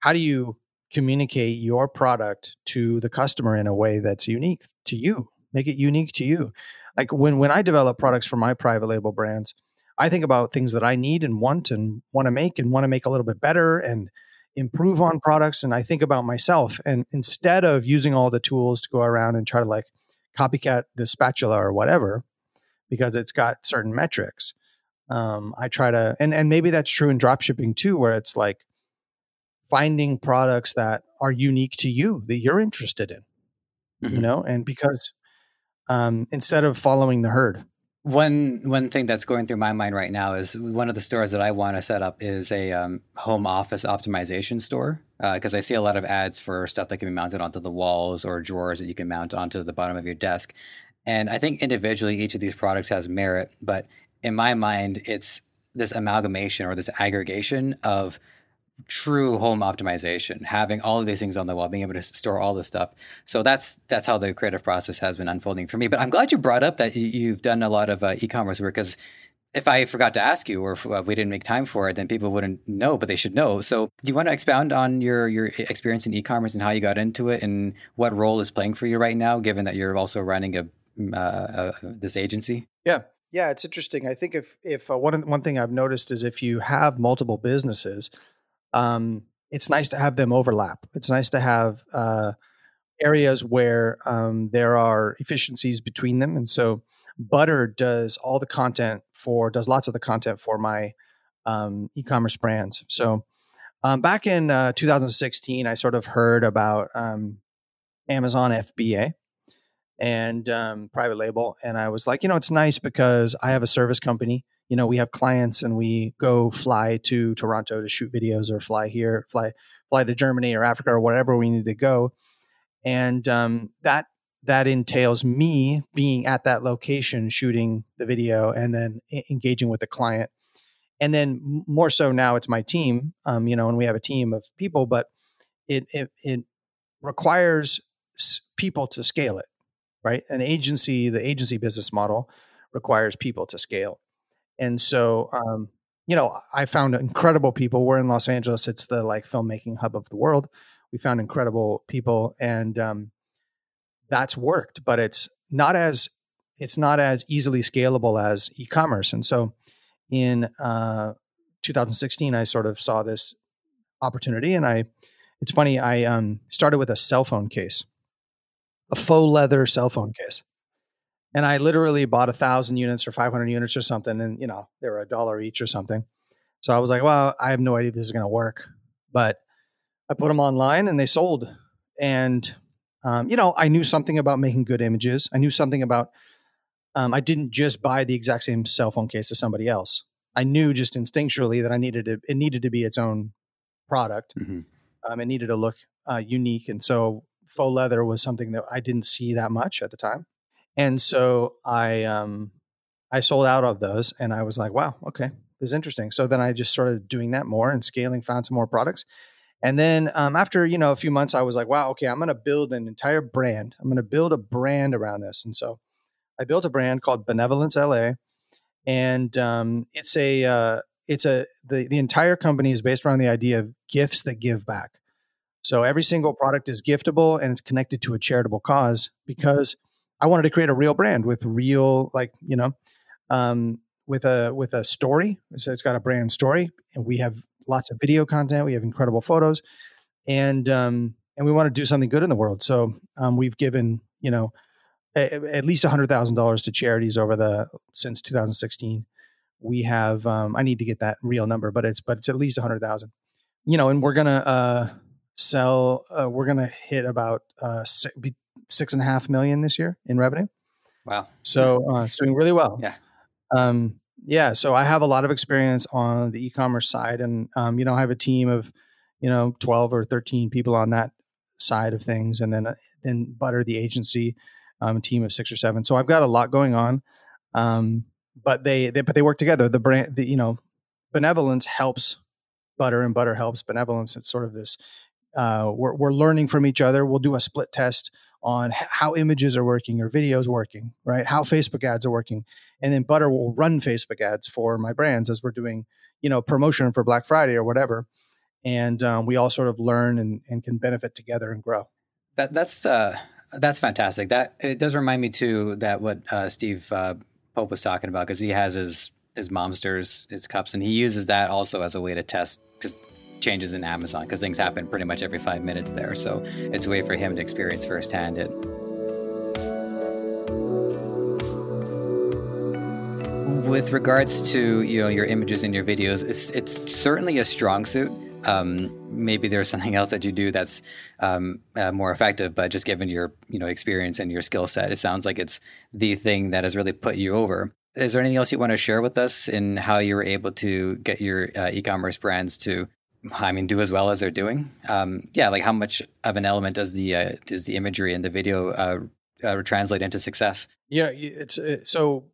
how do you communicate your product to the customer in a way that's unique to you? Make it unique to you. Like when when I develop products for my private label brands, I think about things that I need and want and want to make and want to make a little bit better and improve on products. And I think about myself. And instead of using all the tools to go around and try to like copycat the spatula or whatever, because it's got certain metrics, um, I try to, and, and maybe that's true in drop shipping too, where it's like finding products that are unique to you that you're interested in, mm-hmm. you know, and because um, instead of following the herd. One one thing that's going through my mind right now is one of the stores that I want to set up is a um, home office optimization store because uh, I see a lot of ads for stuff that can be mounted onto the walls or drawers that you can mount onto the bottom of your desk. And I think individually each of these products has merit, but in my mind, it's this amalgamation or this aggregation of true home optimization, having all of these things on the wall, being able to store all this stuff. So that's that's how the creative process has been unfolding for me. But I'm glad you brought up that you've done a lot of uh, e-commerce work because if I forgot to ask you or if uh, we didn't make time for it, then people wouldn't know, but they should know. So, do you want to expound on your your experience in e-commerce and how you got into it and what role is playing for you right now, given that you're also running a, uh, uh this agency? Yeah, yeah, it's interesting. I think if if uh, one one thing I've noticed is if you have multiple businesses, um, it's nice to have them overlap. It's nice to have uh, areas where um, there are efficiencies between them, and so Butter does all the content for does lots of the content for my um, e-commerce brands. So um, back in uh, 2016, I sort of heard about um, Amazon FBA, and um, private label. And I was like, you know, it's nice because I have a service company. You know, we have clients and we go fly to Toronto to shoot videos or fly here, fly fly to Germany or Africa or wherever we need to go. And um, that that entails me being at that location shooting the video and then engaging with the client. And then more so now it's my team, um, you know, and we have a team of people, but it, it, it requires people to scale it right? An agency, the agency business model requires people to scale. And so, um, you know, I found incredible people. We're in Los Angeles. It's the like filmmaking hub of the world. We found incredible people and, um, that's worked, but it's not as, it's not as easily scalable as e-commerce. And so in, uh, 2016, I sort of saw this opportunity and I, it's funny. I, um, started with a cell phone case a faux leather cell phone case. And I literally bought a thousand units or 500 units or something. And, you know, they were a dollar each or something. So I was like, well, I have no idea if this is going to work. But I put them online and they sold. And, um, you know, I knew something about making good images. I knew something about, um, I didn't just buy the exact same cell phone case as somebody else. I knew just instinctually that I needed to, it needed to be its own product. Mm-hmm. Um, it needed to look uh, unique. And so faux leather was something that I didn't see that much at the time. And so I um I sold out of those and I was like, wow, okay, this is interesting. So then I just started doing that more and scaling, found some more products. And then um, after, you know, a few months, I was like, wow, okay, I'm going to build an entire brand. I'm going to build a brand around this. And so I built a brand called Benevolence LA. And um, it's a, uh, it's a, the, the entire company is based around the idea of gifts that give back. So every single product is giftable and it's connected to a charitable cause because I wanted to create a real brand with real, like, you know, um, with a with a story. So it's got a brand story, and we have lots of video content. We have incredible photos, and um, and we want to do something good in the world. So um, we've given you know a, at least hundred thousand dollars to charities over the since 2016. We have um, I need to get that real number, but it's but it's at least a hundred thousand. You know, and we're gonna uh, sell. Uh, we're gonna hit about uh, six, six and a half million this year in revenue. Wow! So uh, it's doing really well. Yeah. Um, yeah. So I have a lot of experience on the e-commerce side, and um, you know, I have a team of you know twelve or thirteen people on that side of things, and then uh, then Butter the agency, um, team of six or seven. So I've got a lot going on. Um, but they, they but they work together. The brand, the, you know, benevolence helps Butter, and Butter helps benevolence. It's sort of this. Uh, we're we're learning from each other. We'll do a split test on how images are working or videos working, right? How Facebook ads are working, and then Butter will run Facebook ads for my brands as we're doing, you know, promotion for Black Friday or whatever, and um, we all sort of learn and, and can benefit together and grow. That that's uh, that's fantastic. That it does remind me too that what uh, Steve uh, Pope was talking about because he has his his momsters, his cups, and he uses that also as a way to test because changes in Amazon because things happen pretty much every five minutes there. So it's a way for him to experience firsthand it. With regards to you know your images and your videos, it's it's certainly a strong suit. Um, maybe there's something else that you do that's um, uh, more effective, but just given your you know experience and your skill set, it sounds like it's the thing that has really put you over. Is there anything else you want to share with us in how you were able to get your uh, e-commerce brands to I mean, do as well as they're doing. Um, yeah, like how much of an element does the uh, does the imagery and the video uh, uh, translate into success? Yeah, it's it, uh, so.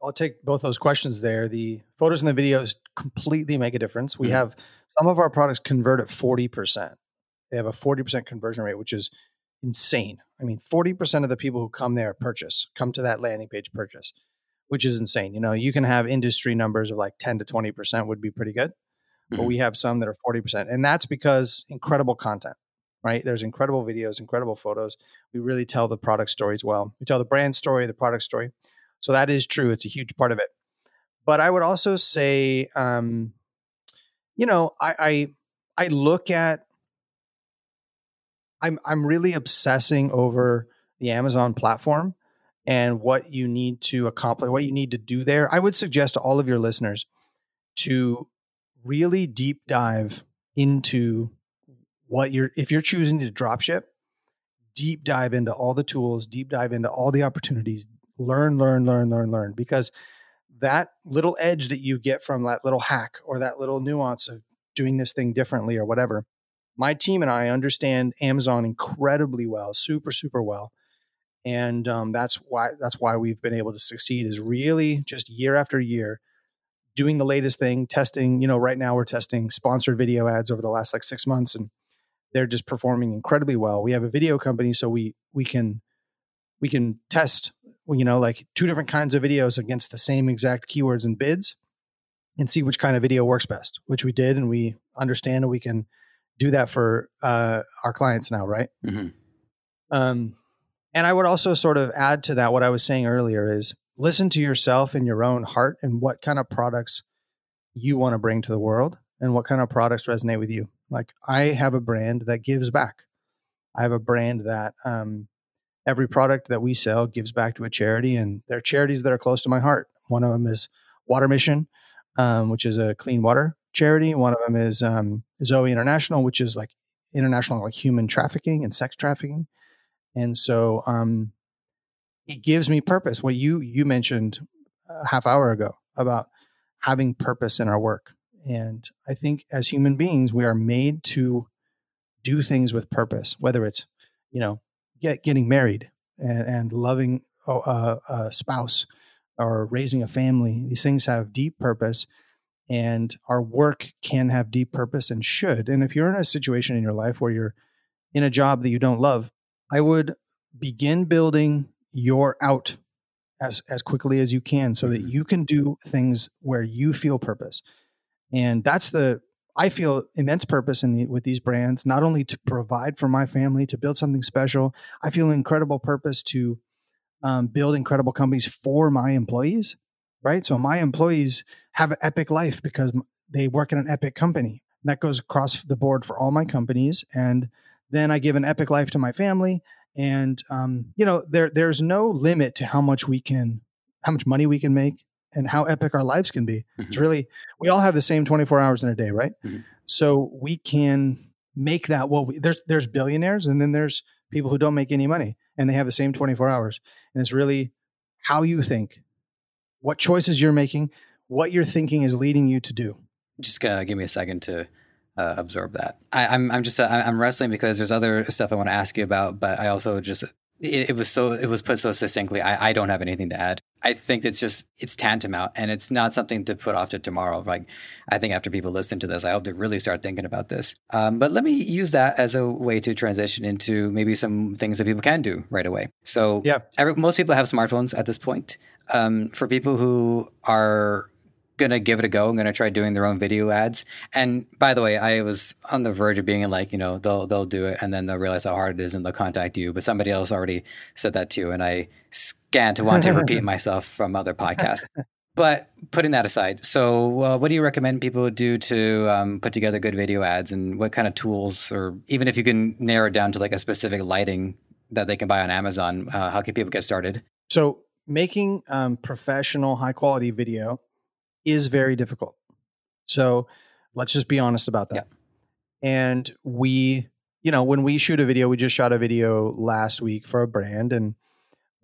I'll take both those questions there. The photos and the videos completely make a difference. We mm-hmm. have some of our products convert at forty percent. They have a forty percent conversion rate, which is insane. I mean, forty percent of the people who come there purchase, come to that landing page purchase, which is insane. You know, you can have industry numbers of like ten to twenty percent would be pretty good but mm-hmm. we have some that are 40%. And that's because incredible content, right? There's incredible videos, incredible photos. We really tell the product stories well. We tell the brand story, the product story. So that is true. It's a huge part of it. But I would also say, um, you know, I, I I look at I'm I'm really obsessing over the Amazon platform and what you need to accomplish, what you need to do there. I would suggest to all of your listeners to really deep dive into what you're if you're choosing to drop ship deep dive into all the tools deep dive into all the opportunities learn learn learn learn learn. Because that little edge that you get from that little hack or that little nuance of doing this thing differently or whatever my team and i understand amazon incredibly well super super well. And um, that's why that's why we've been able to succeed is really just year after year doing the latest thing, testing. You know, right now we're testing sponsored video ads over the last like six months, and they're just performing incredibly well. We have a video company, so we we can we can test you know like two different kinds of videos against the same exact keywords and bids and see which kind of video works best which we did and we understand and we can do that for uh, our clients now right mm-hmm. um, and i would also sort of add to that what i was saying earlier is listen to yourself and your own heart and what kind of products you want to bring to the world and what kind of products resonate with you. Like I have a brand that gives back. I have a brand that um, every product that we sell gives back to a charity, and there are charities that are close to my heart. One of them is Water Mission, um, which is a clean water charity. One of them is um, Zoe International, which is like international like human trafficking and sex trafficking. And so um, it gives me purpose. What you you mentioned a half hour ago about having purpose in our work. And I think as human beings, we are made to do things with purpose, whether it's, you know, get, getting married and, and loving a, a spouse or raising a family. These things have deep purpose and our work can have deep purpose and should. And if you're in a situation in your life where you're in a job that you don't love, I would begin building your out as as quickly as you can so that mm-hmm. you can do things where you feel purpose and that's the i feel immense purpose in the, with these brands not only to provide for my family to build something special i feel incredible purpose to um, build incredible companies for my employees right? So my employees have an epic life because they work in an epic company. And that goes across the board for all my companies. And then I give an epic life to my family. And um, you know, there there's no limit to how much we can, how much money we can make, and how epic our lives can be. Mm-hmm. It's really we all have the same 24 hours in a day, right? Mm-hmm. So we can make that what we there's there's billionaires and then there's people who don't make any money and they have the same 24 hours. And it's really how you think, what choices you're making, what you're thinking is leading you to do. Just uh, give me a second to uh, absorb that. I, am I'm, I'm just I'm wrestling because there's other stuff I want to ask you about, but I also just it, it, was so it was put so succinctly. I, I don't have anything to add. I think it's just it's tantamount, and it's not something to put off to tomorrow. Like I think after people listen to this, I hope to really start thinking about this. Um, but let me use that as a way to transition into maybe some things that people can do right away. So yeah, every, most people have smartphones at this point. Um, for people who are gonna give it a go. I'm gonna try doing their own video ads. And by the way, I was on the verge of being like, you know, they'll they'll do it and then they'll realize how hard it is and they'll contact you. But somebody else already said that too, and I scanned to want to repeat myself from other podcasts. But putting that aside, so uh, what do you recommend people do to um, put together good video ads, and what kind of tools, or even if you can narrow it down to like a specific lighting that they can buy on Amazon, uh, how can people get started? So making um, professional, high quality video is very difficult. So let's just be honest about that. Yeah. And we, you know, when we shoot a video, we just shot a video last week for a brand and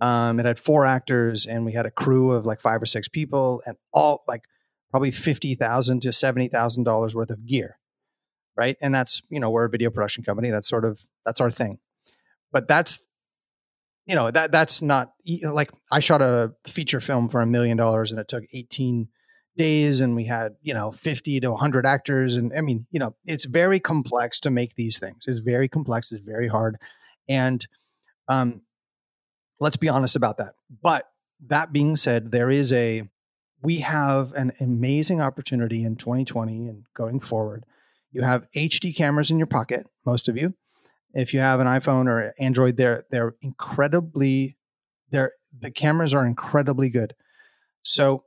um, it had four actors and we had a crew of like five or six people and all like probably fifty thousand to seventy thousand dollars worth of gear, right? And that's you know we're a video production company. That's sort of that's our thing. But that's you know that that's not you know, like I shot a feature film for a million dollars and it took eighteen days and we had you know 50 to 100 actors. And i mean you know it's very complex to make these things. It's very complex. It's very hard. And um let's be honest about that. But that being said there is a we have an amazing opportunity in 2020 and going forward. You have hd cameras in your pocket most of you. If you have an iphone or android they're they're incredibly they're the cameras are incredibly good. So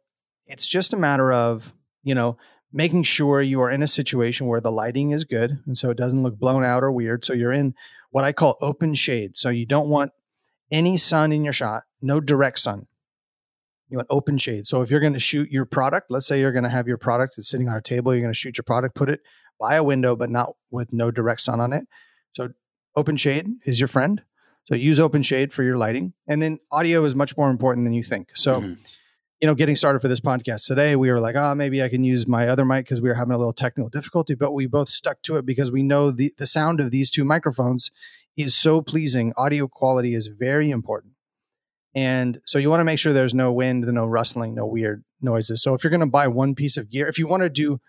it's just a matter of, you know, making sure you are in a situation where the lighting is good and so it doesn't look blown out or weird. So you're in what I call open shade. So you don't want any sun in your shot, no direct sun. You want open shade. So if you're going to shoot your product, let's say you're going to have your product that's sitting on a table, you're going to shoot your product, put it by a window, but not with no direct sun on it. So open shade is your friend. So use open shade for your lighting. And then audio is much more important than you think. So mm-hmm you know, getting started for this podcast today, we were like, oh, maybe I can use my other mic because we were having a little technical difficulty, but we both stuck to it because we know the, the sound of these two microphones is so pleasing. Audio quality is very important. And so you want to make sure there's no wind, no rustling, no weird noises. So if you're going to buy one piece of gear, if you want to do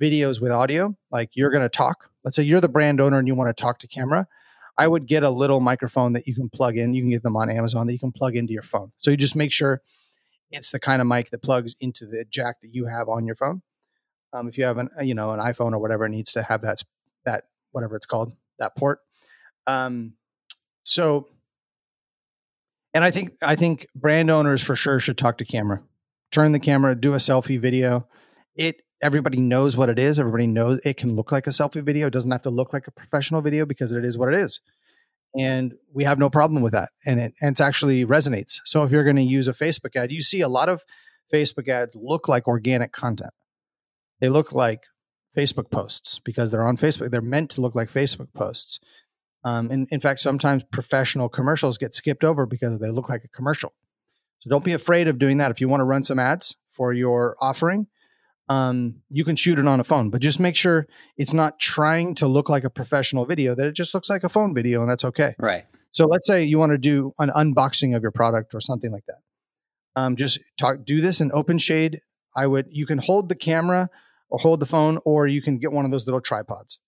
videos with audio, like you're going to talk, let's say you're the brand owner and you want to talk to camera, I would get a little microphone that you can plug in. You can get them on Amazon that you can plug into your phone. So you just make sure it's the kind of mic that plugs into the jack that you have on your phone. Um, if you have an you know an iPhone or whatever, it needs to have that that whatever it's called that port. Um, so, and I think I think brand owners for sure should talk to camera, turn the camera, do a selfie video. It everybody knows what it is. Everybody knows it can look like a selfie video. It doesn't have to look like a professional video because it is what it is and we have no problem with that and it and it actually resonates. So if you're going to use a facebook ad you see a lot of facebook ads look like organic content. They look like facebook posts because they're on facebook they're meant to look like facebook posts. Um, and in fact sometimes professional commercials get skipped over because they look like a commercial. So don't be afraid of doing that. If you want to run some ads for your offering um, you can shoot it on a phone, but just make sure it's not trying to look like a professional video, that it just looks like a phone video, and that's okay. Right. So let's say you want to do an unboxing of your product or something like that. Um, just talk, do this in open shade. I would, you can hold the camera or hold the phone, or you can get one of those little tripods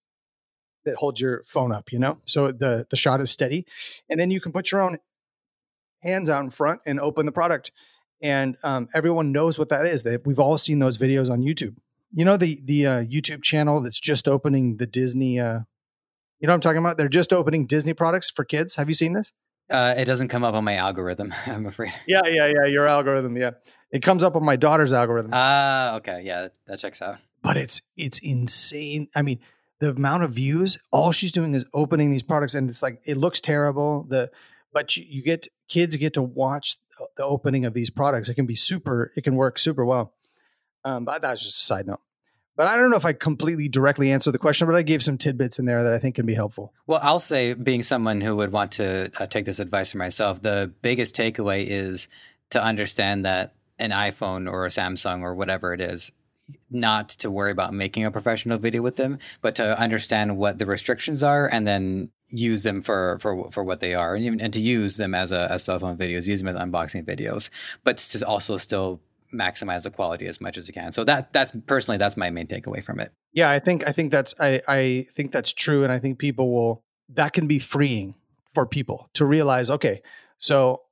that holds your phone up, you know? So the, the shot is steady. And then you can put your own hands out in front and open the product and um, everyone knows what that is. They, we've all seen those videos on YouTube. You know the the uh, YouTube channel that's just opening the Disney. Uh, you know what I'm talking about? They're just opening Disney products for kids. Have you seen this? Uh, it doesn't come up on my algorithm, I'm afraid. Yeah, yeah, yeah. Your algorithm, yeah. It comes up on my daughter's algorithm. Ah, uh, okay, yeah, that checks out. But it's it's insane. I mean, the amount of views. All she's doing is opening these products, and it's like it looks terrible. The but you, you get kids get to watch the opening of these products. It can be super. It can work super well. Um, but that's just a side note. But I don't know if I completely directly answered the question, but I gave some tidbits in there that I think can be helpful. Well, I'll say, being someone who would want to uh, take this advice for myself, the biggest takeaway is to understand that an iPhone or a Samsung or whatever it is, not to worry about making a professional video with them, but to understand what the restrictions are and then use them for for for what they are, and, even, and to use them as a as cell phone videos, use them as unboxing videos, but to also still maximize the quality as much as you can. So that that's personally that's my main takeaway from it. Yeah, I think I think that's I I think that's true, and I think people will that can be freeing for people to realize. Okay, so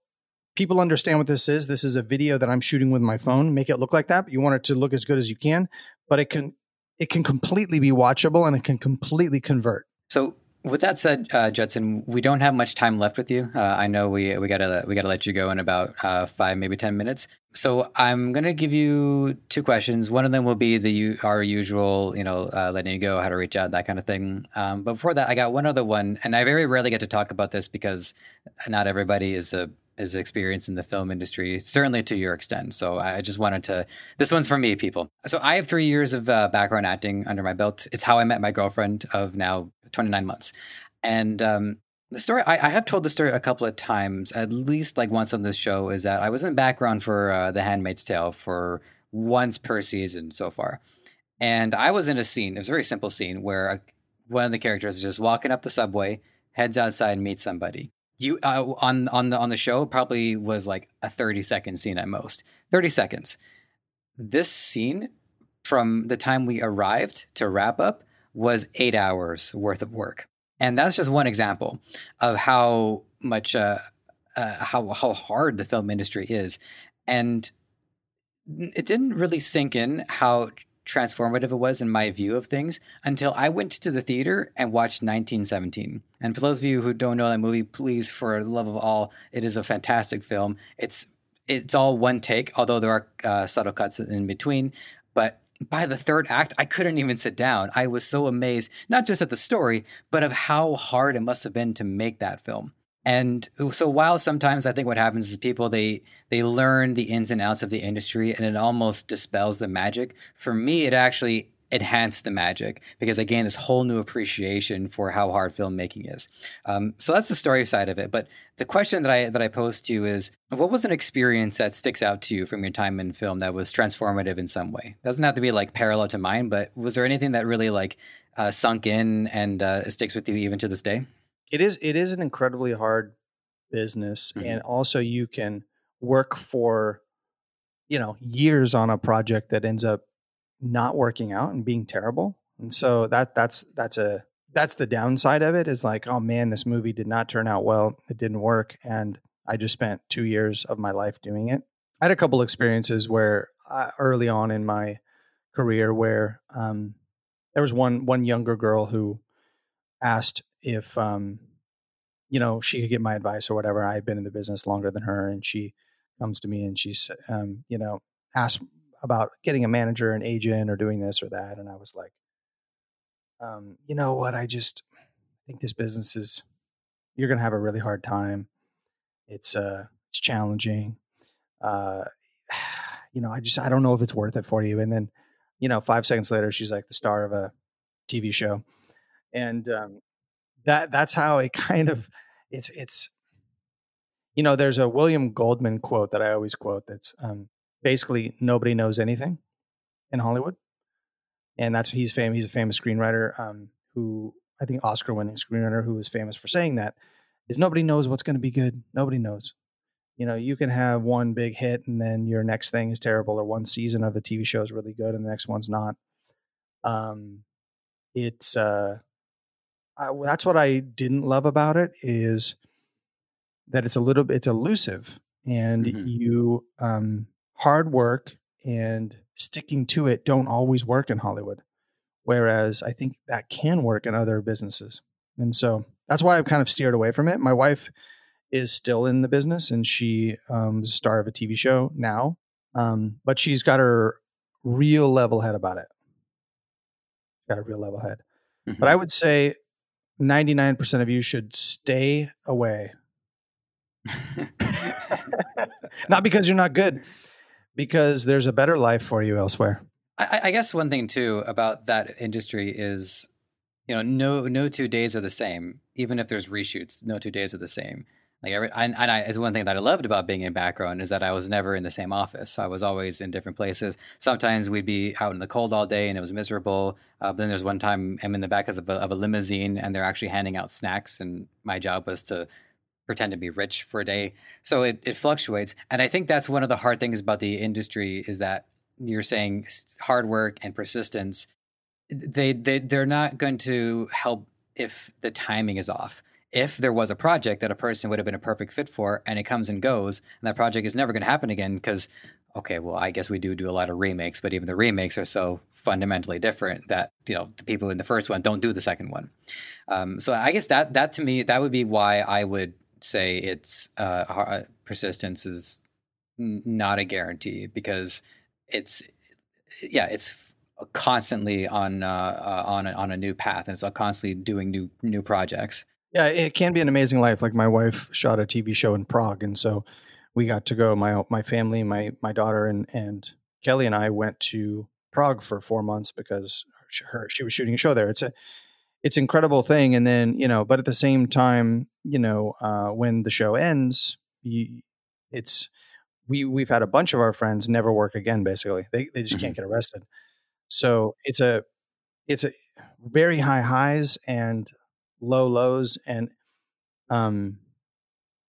people understand what this is. This is a video that I'm shooting with my phone. Make it look like that. But you want it to look as good as you can, but it can it can completely be watchable and it can completely convert. So with that said, uh, Judson, we don't have much time left with you. Uh, I know we we gotta we gotta let you go in about uh, five, maybe ten minutes. So I'm gonna give you two questions. One of them will be the our usual, you know, uh, letting you go, how to reach out, that kind of thing. Um, but before that, I got one other one, and I very rarely get to talk about this because not everybody is a is experienced in the film industry, certainly to your extent. So I just wanted to. This one's for me, people. So I have three years of uh, background acting under my belt. It's how I met my girlfriend of now 29 months, and um, the story I, I, have told the story a couple of times, at least like once on this show, is that I was in background for uh, The Handmaid's Tale for once per season so far, and I was in a scene. It was a very simple scene where one of the characters is just walking up the subway, heads outside, and meets somebody you uh, on on the on the show probably was like a 30 second scene at most. 30 seconds. This scene from the time we arrived to wrap up was eight hours worth of work. And that's just one example of how much uh, uh, how how hard the film industry is. And it didn't really sink in how transformative it was in my view of things until I went to the theater and watched 1917. And for those of you who don't know that movie, please, for the love of all, it is a fantastic film. It's it's all one take, although there are uh, subtle cuts in between. But by the third act, I couldn't even sit down. I was so amazed, not just at the story, but of how hard it must have been to make that film. And so while sometimes I think what happens is people they they learn the ins and outs of the industry and it almost dispels the magic. For me, it actually enhanced the magic because I gained this whole new appreciation for how hard filmmaking is. Um, so that's the story side of it. But the question that I that I pose to you is, what was an experience that sticks out to you from your time in film that was transformative in some way? It doesn't have to be like parallel to mine, but was there anything that really like uh, sunk in and uh, sticks with you even to this day? It is it is an incredibly hard business mm-hmm. and also you can work for you know years on a project that ends up not working out and being terrible and so that that's that's a that's the downside of it is like oh man this movie did not turn out well it didn't work and i just spent two years of my life doing it i had a couple experiences where uh, early on in my career where um, there was one one younger girl who asked if um, you know she could get my advice or whatever. I had been in the business longer than her, and she comes to me and she's um, you know asked about getting a manager, an agent, or doing this or that, and I was like, um, you know what? I just think this business is you're going to have a really hard time. It's uh, it's challenging. Uh, you know, I just I don't know if it's worth it for you. And then, you know, five seconds later, she's like the star of a TV show, and um, that that's how it kind of it's it's you know there's a William Goldman quote that I always quote that's um, basically nobody knows anything in Hollywood, and that's he's famous. He's a famous screenwriter um, who I think Oscar winning screenwriter who is famous for saying that is nobody knows what's going to be good. Nobody knows. You know, you can have one big hit and then your next thing is terrible, or one season of the TV show is really good and the next one's not. Um, it's uh, I, that's what I didn't love about it is that it's a little it's elusive and mm-hmm. you um, hard work and sticking to it don't always work in Hollywood. Whereas I think that can work in other businesses. And so that's why I've kind of steered away from it. My wife is still in the business and she um, is a star of a TV show now. Um, but she's got her real level head about it. Got a real level head. Mm-hmm. But I would say 99% of you should stay away. not because you're not good, because there's a better life for you elsewhere. I, I guess one thing too about that industry is, you know, no no two days are the same. Even if there's reshoots, no two days are the same. Like every, and, and I, it's one thing that I loved about being in background is that I was never in the same office. I was always in different places. Sometimes we'd be out in the cold all day and it was miserable. Uh, but then there's one time I'm in the back of a, of a limousine and they're actually handing out snacks, and my job was to pretend to be rich for a day. So it, it fluctuates. And I think that's one of the hard things about the industry is that you're saying hard work and persistence. They, they, they're not going to help if the timing is off. If there was a project that a person would have been a perfect fit for and it comes and goes and that project is never going to happen again because okay, well, I guess we do do a lot of remakes, but even the remakes are so fundamentally different that you know the people in the first one don't do the second one. Um, so I guess that that to me that would be why I would say it's uh, uh persistence is not a guarantee because it's yeah it's constantly on uh, uh, on a, on a new path and it's constantly doing new new projects. Yeah, it can be an amazing life. Like my wife shot a TV show in Prague, and so we got to go. My my family, my my daughter, and and Kelly and I went to Prague for four months because her she was shooting a show there. It's a it's incredible thing. And then, you know, but at the same time, you know, uh, when the show ends, you, it's, we, we've had a bunch of our friends never work again, basically. They, they just mm-hmm. can't get arrested. So it's a, it's a very high highs and low lows. And, um,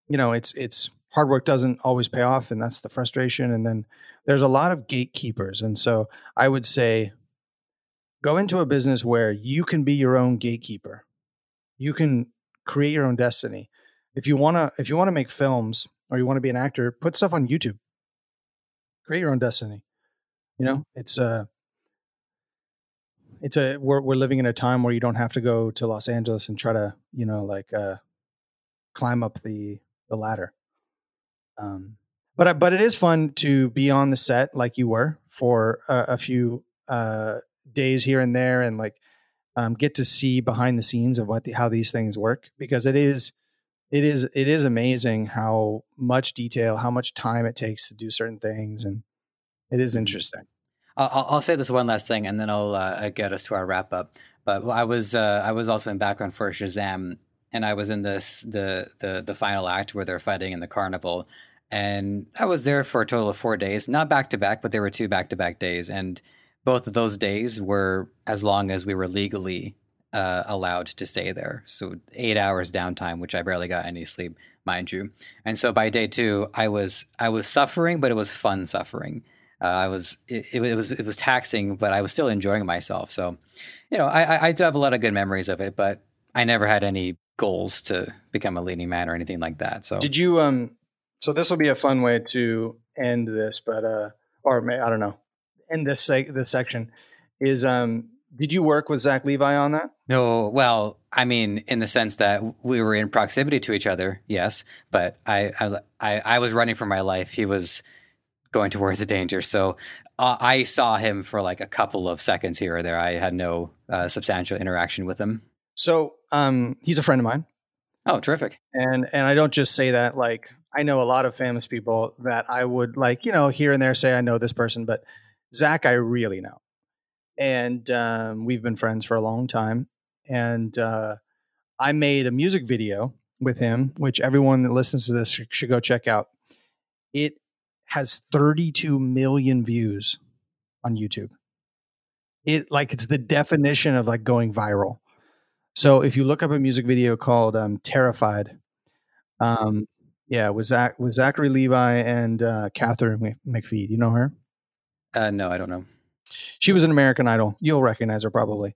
you know, it's, it's, hard work doesn't always pay off and that's the frustration and then there's a lot of gatekeepers and so i would say go into a business where you can be your own gatekeeper. You can create your own destiny. If you want to if you want to make films or you want to be an actor, put stuff on YouTube. Create your own destiny. You know, it's a it's a we're we're living in a time where you don't have to go to Los Angeles and try to, you know, like uh climb up the the ladder. Um but but it is fun to be on the set like you were for a, a few uh days here and there and like um, get to see behind the scenes of what the, how these things work because it is it is it is amazing how much detail how much time it takes to do certain things and it is mm-hmm. interesting i'll, I'll say this one last thing and then i'll uh, get us to our wrap up but i was uh, i was also in background for shazam and i was in this the the the final act where they're fighting in the carnival and i was there for a total of four days not back to back but there were two back to back days and both of those days were as long as we were legally uh, allowed to stay there. So eight hours downtime, which I barely got any sleep, mind you. And so by day two, I was I was suffering, but it was fun suffering. Uh, I was it, it, was it was taxing, but I was still enjoying myself. So, you know, I, I do have a lot of good memories of it, but I never had any goals to become a leading man or anything like that. So, did you? Um, so this will be a fun way to end this, but uh, or may, I don't know in this seg- this section is um did you work with Zach Levi on that? No, well, I mean, in the sense that we were in proximity to each other, yes. But I, I, I was running for my life. He was going towards the danger. So uh, I saw him for like a couple of seconds here or there. I had no uh, substantial interaction with him. So um, he's a friend of mine. Oh, terrific! And and I don't just say that like I know a lot of famous people that I would like you know here and there say I know this person, but Zach, I really know. And um, we've been friends for a long time. And uh, I made a music video with him, which everyone that listens to this should, should go check out. It has 32 million views on YouTube. It like it's the definition of like going viral. So if you look up a music video called um, "Terrified," um, yeah, with Zach with Zachary Levi and uh, Katharine McPhee. You know her? Uh, no, I don't know. She was an American Idol. You'll recognize her probably,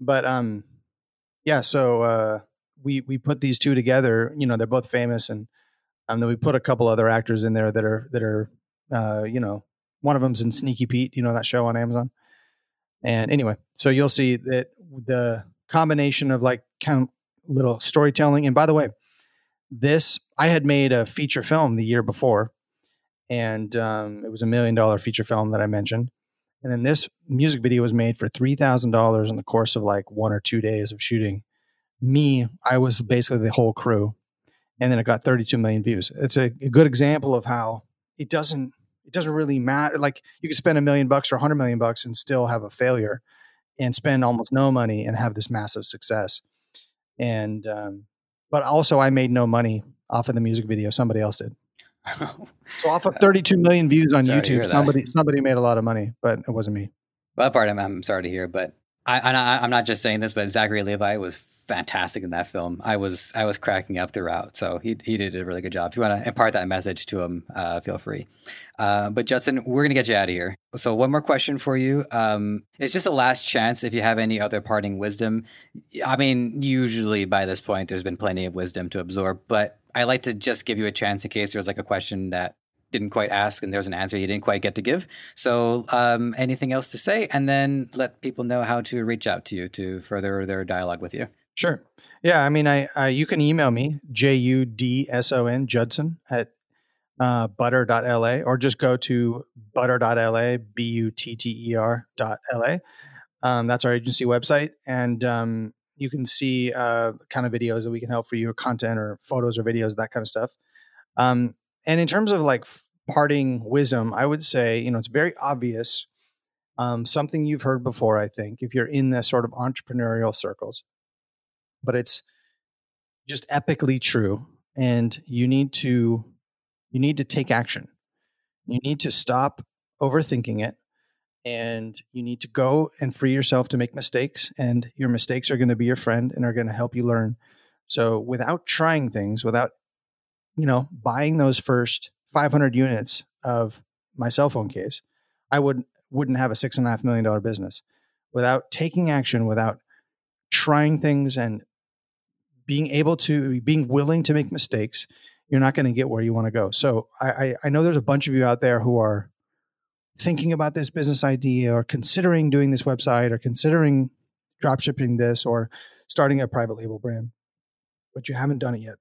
but um, yeah. So uh, we we put these two together. You know, they're both famous, and um, then we put a couple other actors in there that are that are uh, you know, one of them's in Sneaky Pete. You know that show on Amazon. And anyway, so you'll see that the combination of like kind of little storytelling. And by the way, this I had made a feature film the year before, and um, it was a million dollar feature film that I mentioned. And then this music video was made for three thousand dollars in the course of like one or two days of shooting. Me, I was basically the whole crew, and then it got 32 million views. It's a, a good example of how it doesn't it doesn't really matter. Like you could spend a million bucks or a hundred million bucks and still have a failure, and spend almost no money and have this massive success. And um, but also I made no money off of the music video. Somebody else did. so off of 32 million views on sorry YouTube, somebody somebody made a lot of money, but it wasn't me. Well, that part I'm, I'm sorry to hear, but I, am not just saying this, but Zachary Levi was fantastic in that film. I was I was cracking up throughout, so he he did a really good job. If you want to impart that message to him, uh, feel free. Uh, but Judson, we're gonna get you out of here. So one more question for you. Um, it's just a last chance. If you have any other parting wisdom, I mean, usually by this point, there's been plenty of wisdom to absorb, but I like to just give you a chance in case there's like a question that didn't quite ask and there's an answer you didn't quite get to give. So, um, anything else to say? And then let people know how to reach out to you to further their dialogue with you. Sure. Yeah. I mean, I, I you can email me, J U D S O N, Judson at uh, butter.la, or just go to butter.la, B U T T E R dot LA. Um, that's our agency website. And um, you can see uh, kind of videos that we can help for you, or content or photos or videos, that kind of stuff. Um, and in terms of like parting wisdom, I would say, you know, it's very obvious. Um, something you've heard before, I think, if you're in the sort of entrepreneurial circles, but it's just epically true. And you need to, you need to take action. You need to stop overthinking it and you need to go and free yourself to make mistakes and your mistakes are going to be your friend and are going to help you learn so without trying things without you know buying those first 500 units of my cell phone case i would wouldn't have a six and a half million dollar business without taking action without trying things and being able to being willing to make mistakes you're not going to get where you want to go so I, I i know there's a bunch of you out there who are thinking about this business idea or considering doing this website or considering drop shipping this or starting a private label brand, but you haven't done it yet.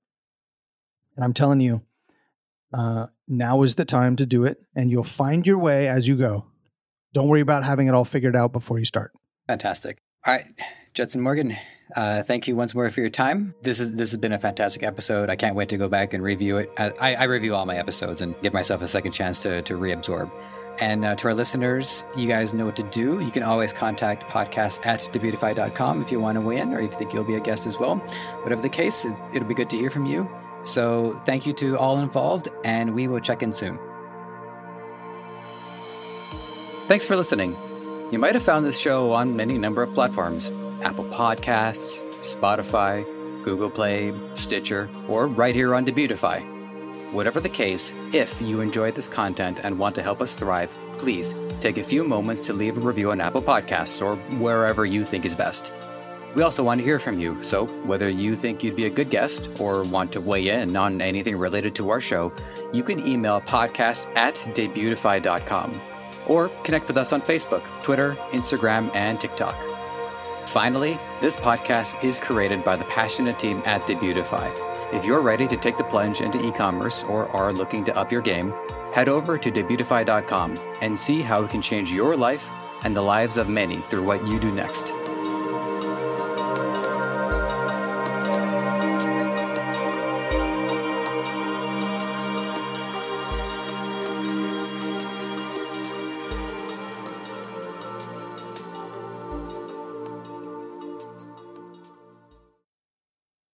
And I'm telling you, uh, now is the time to do it, and you'll find your way as you go. Don't worry about having it all figured out before you start. Fantastic. All right, Judson Morgan, uh, thank you once more for your time. This is this has been a fantastic episode. I can't wait to go back and review it. I, I review all my episodes and give myself a second chance to to reabsorb. And uh, to our listeners, you guys know what to do. You can always contact podcast at debutify.com if you want to weigh in or if you think you'll be a guest as well. Whatever the case, it, it'll be good to hear from you. So thank you to all involved, and we will check in soon. Thanks for listening. You might have found this show on many number of platforms Apple Podcasts, Spotify, Google Play, Stitcher, or right here on Debutify. Whatever the case, if you enjoyed this content and want to help us thrive, please take a few moments to leave a review on Apple Podcasts or wherever you think is best. We also want to hear from you, so whether you think you'd be a good guest or want to weigh in on anything related to our show, you can email podcast at debutify.com or connect with us on Facebook, Twitter, Instagram, and TikTok. Finally, this podcast is created by the passionate team at Debutify if you're ready to take the plunge into e commerce or are looking to up your game, head over to debutify.com and see how it can change your life and the lives of many through what you do next.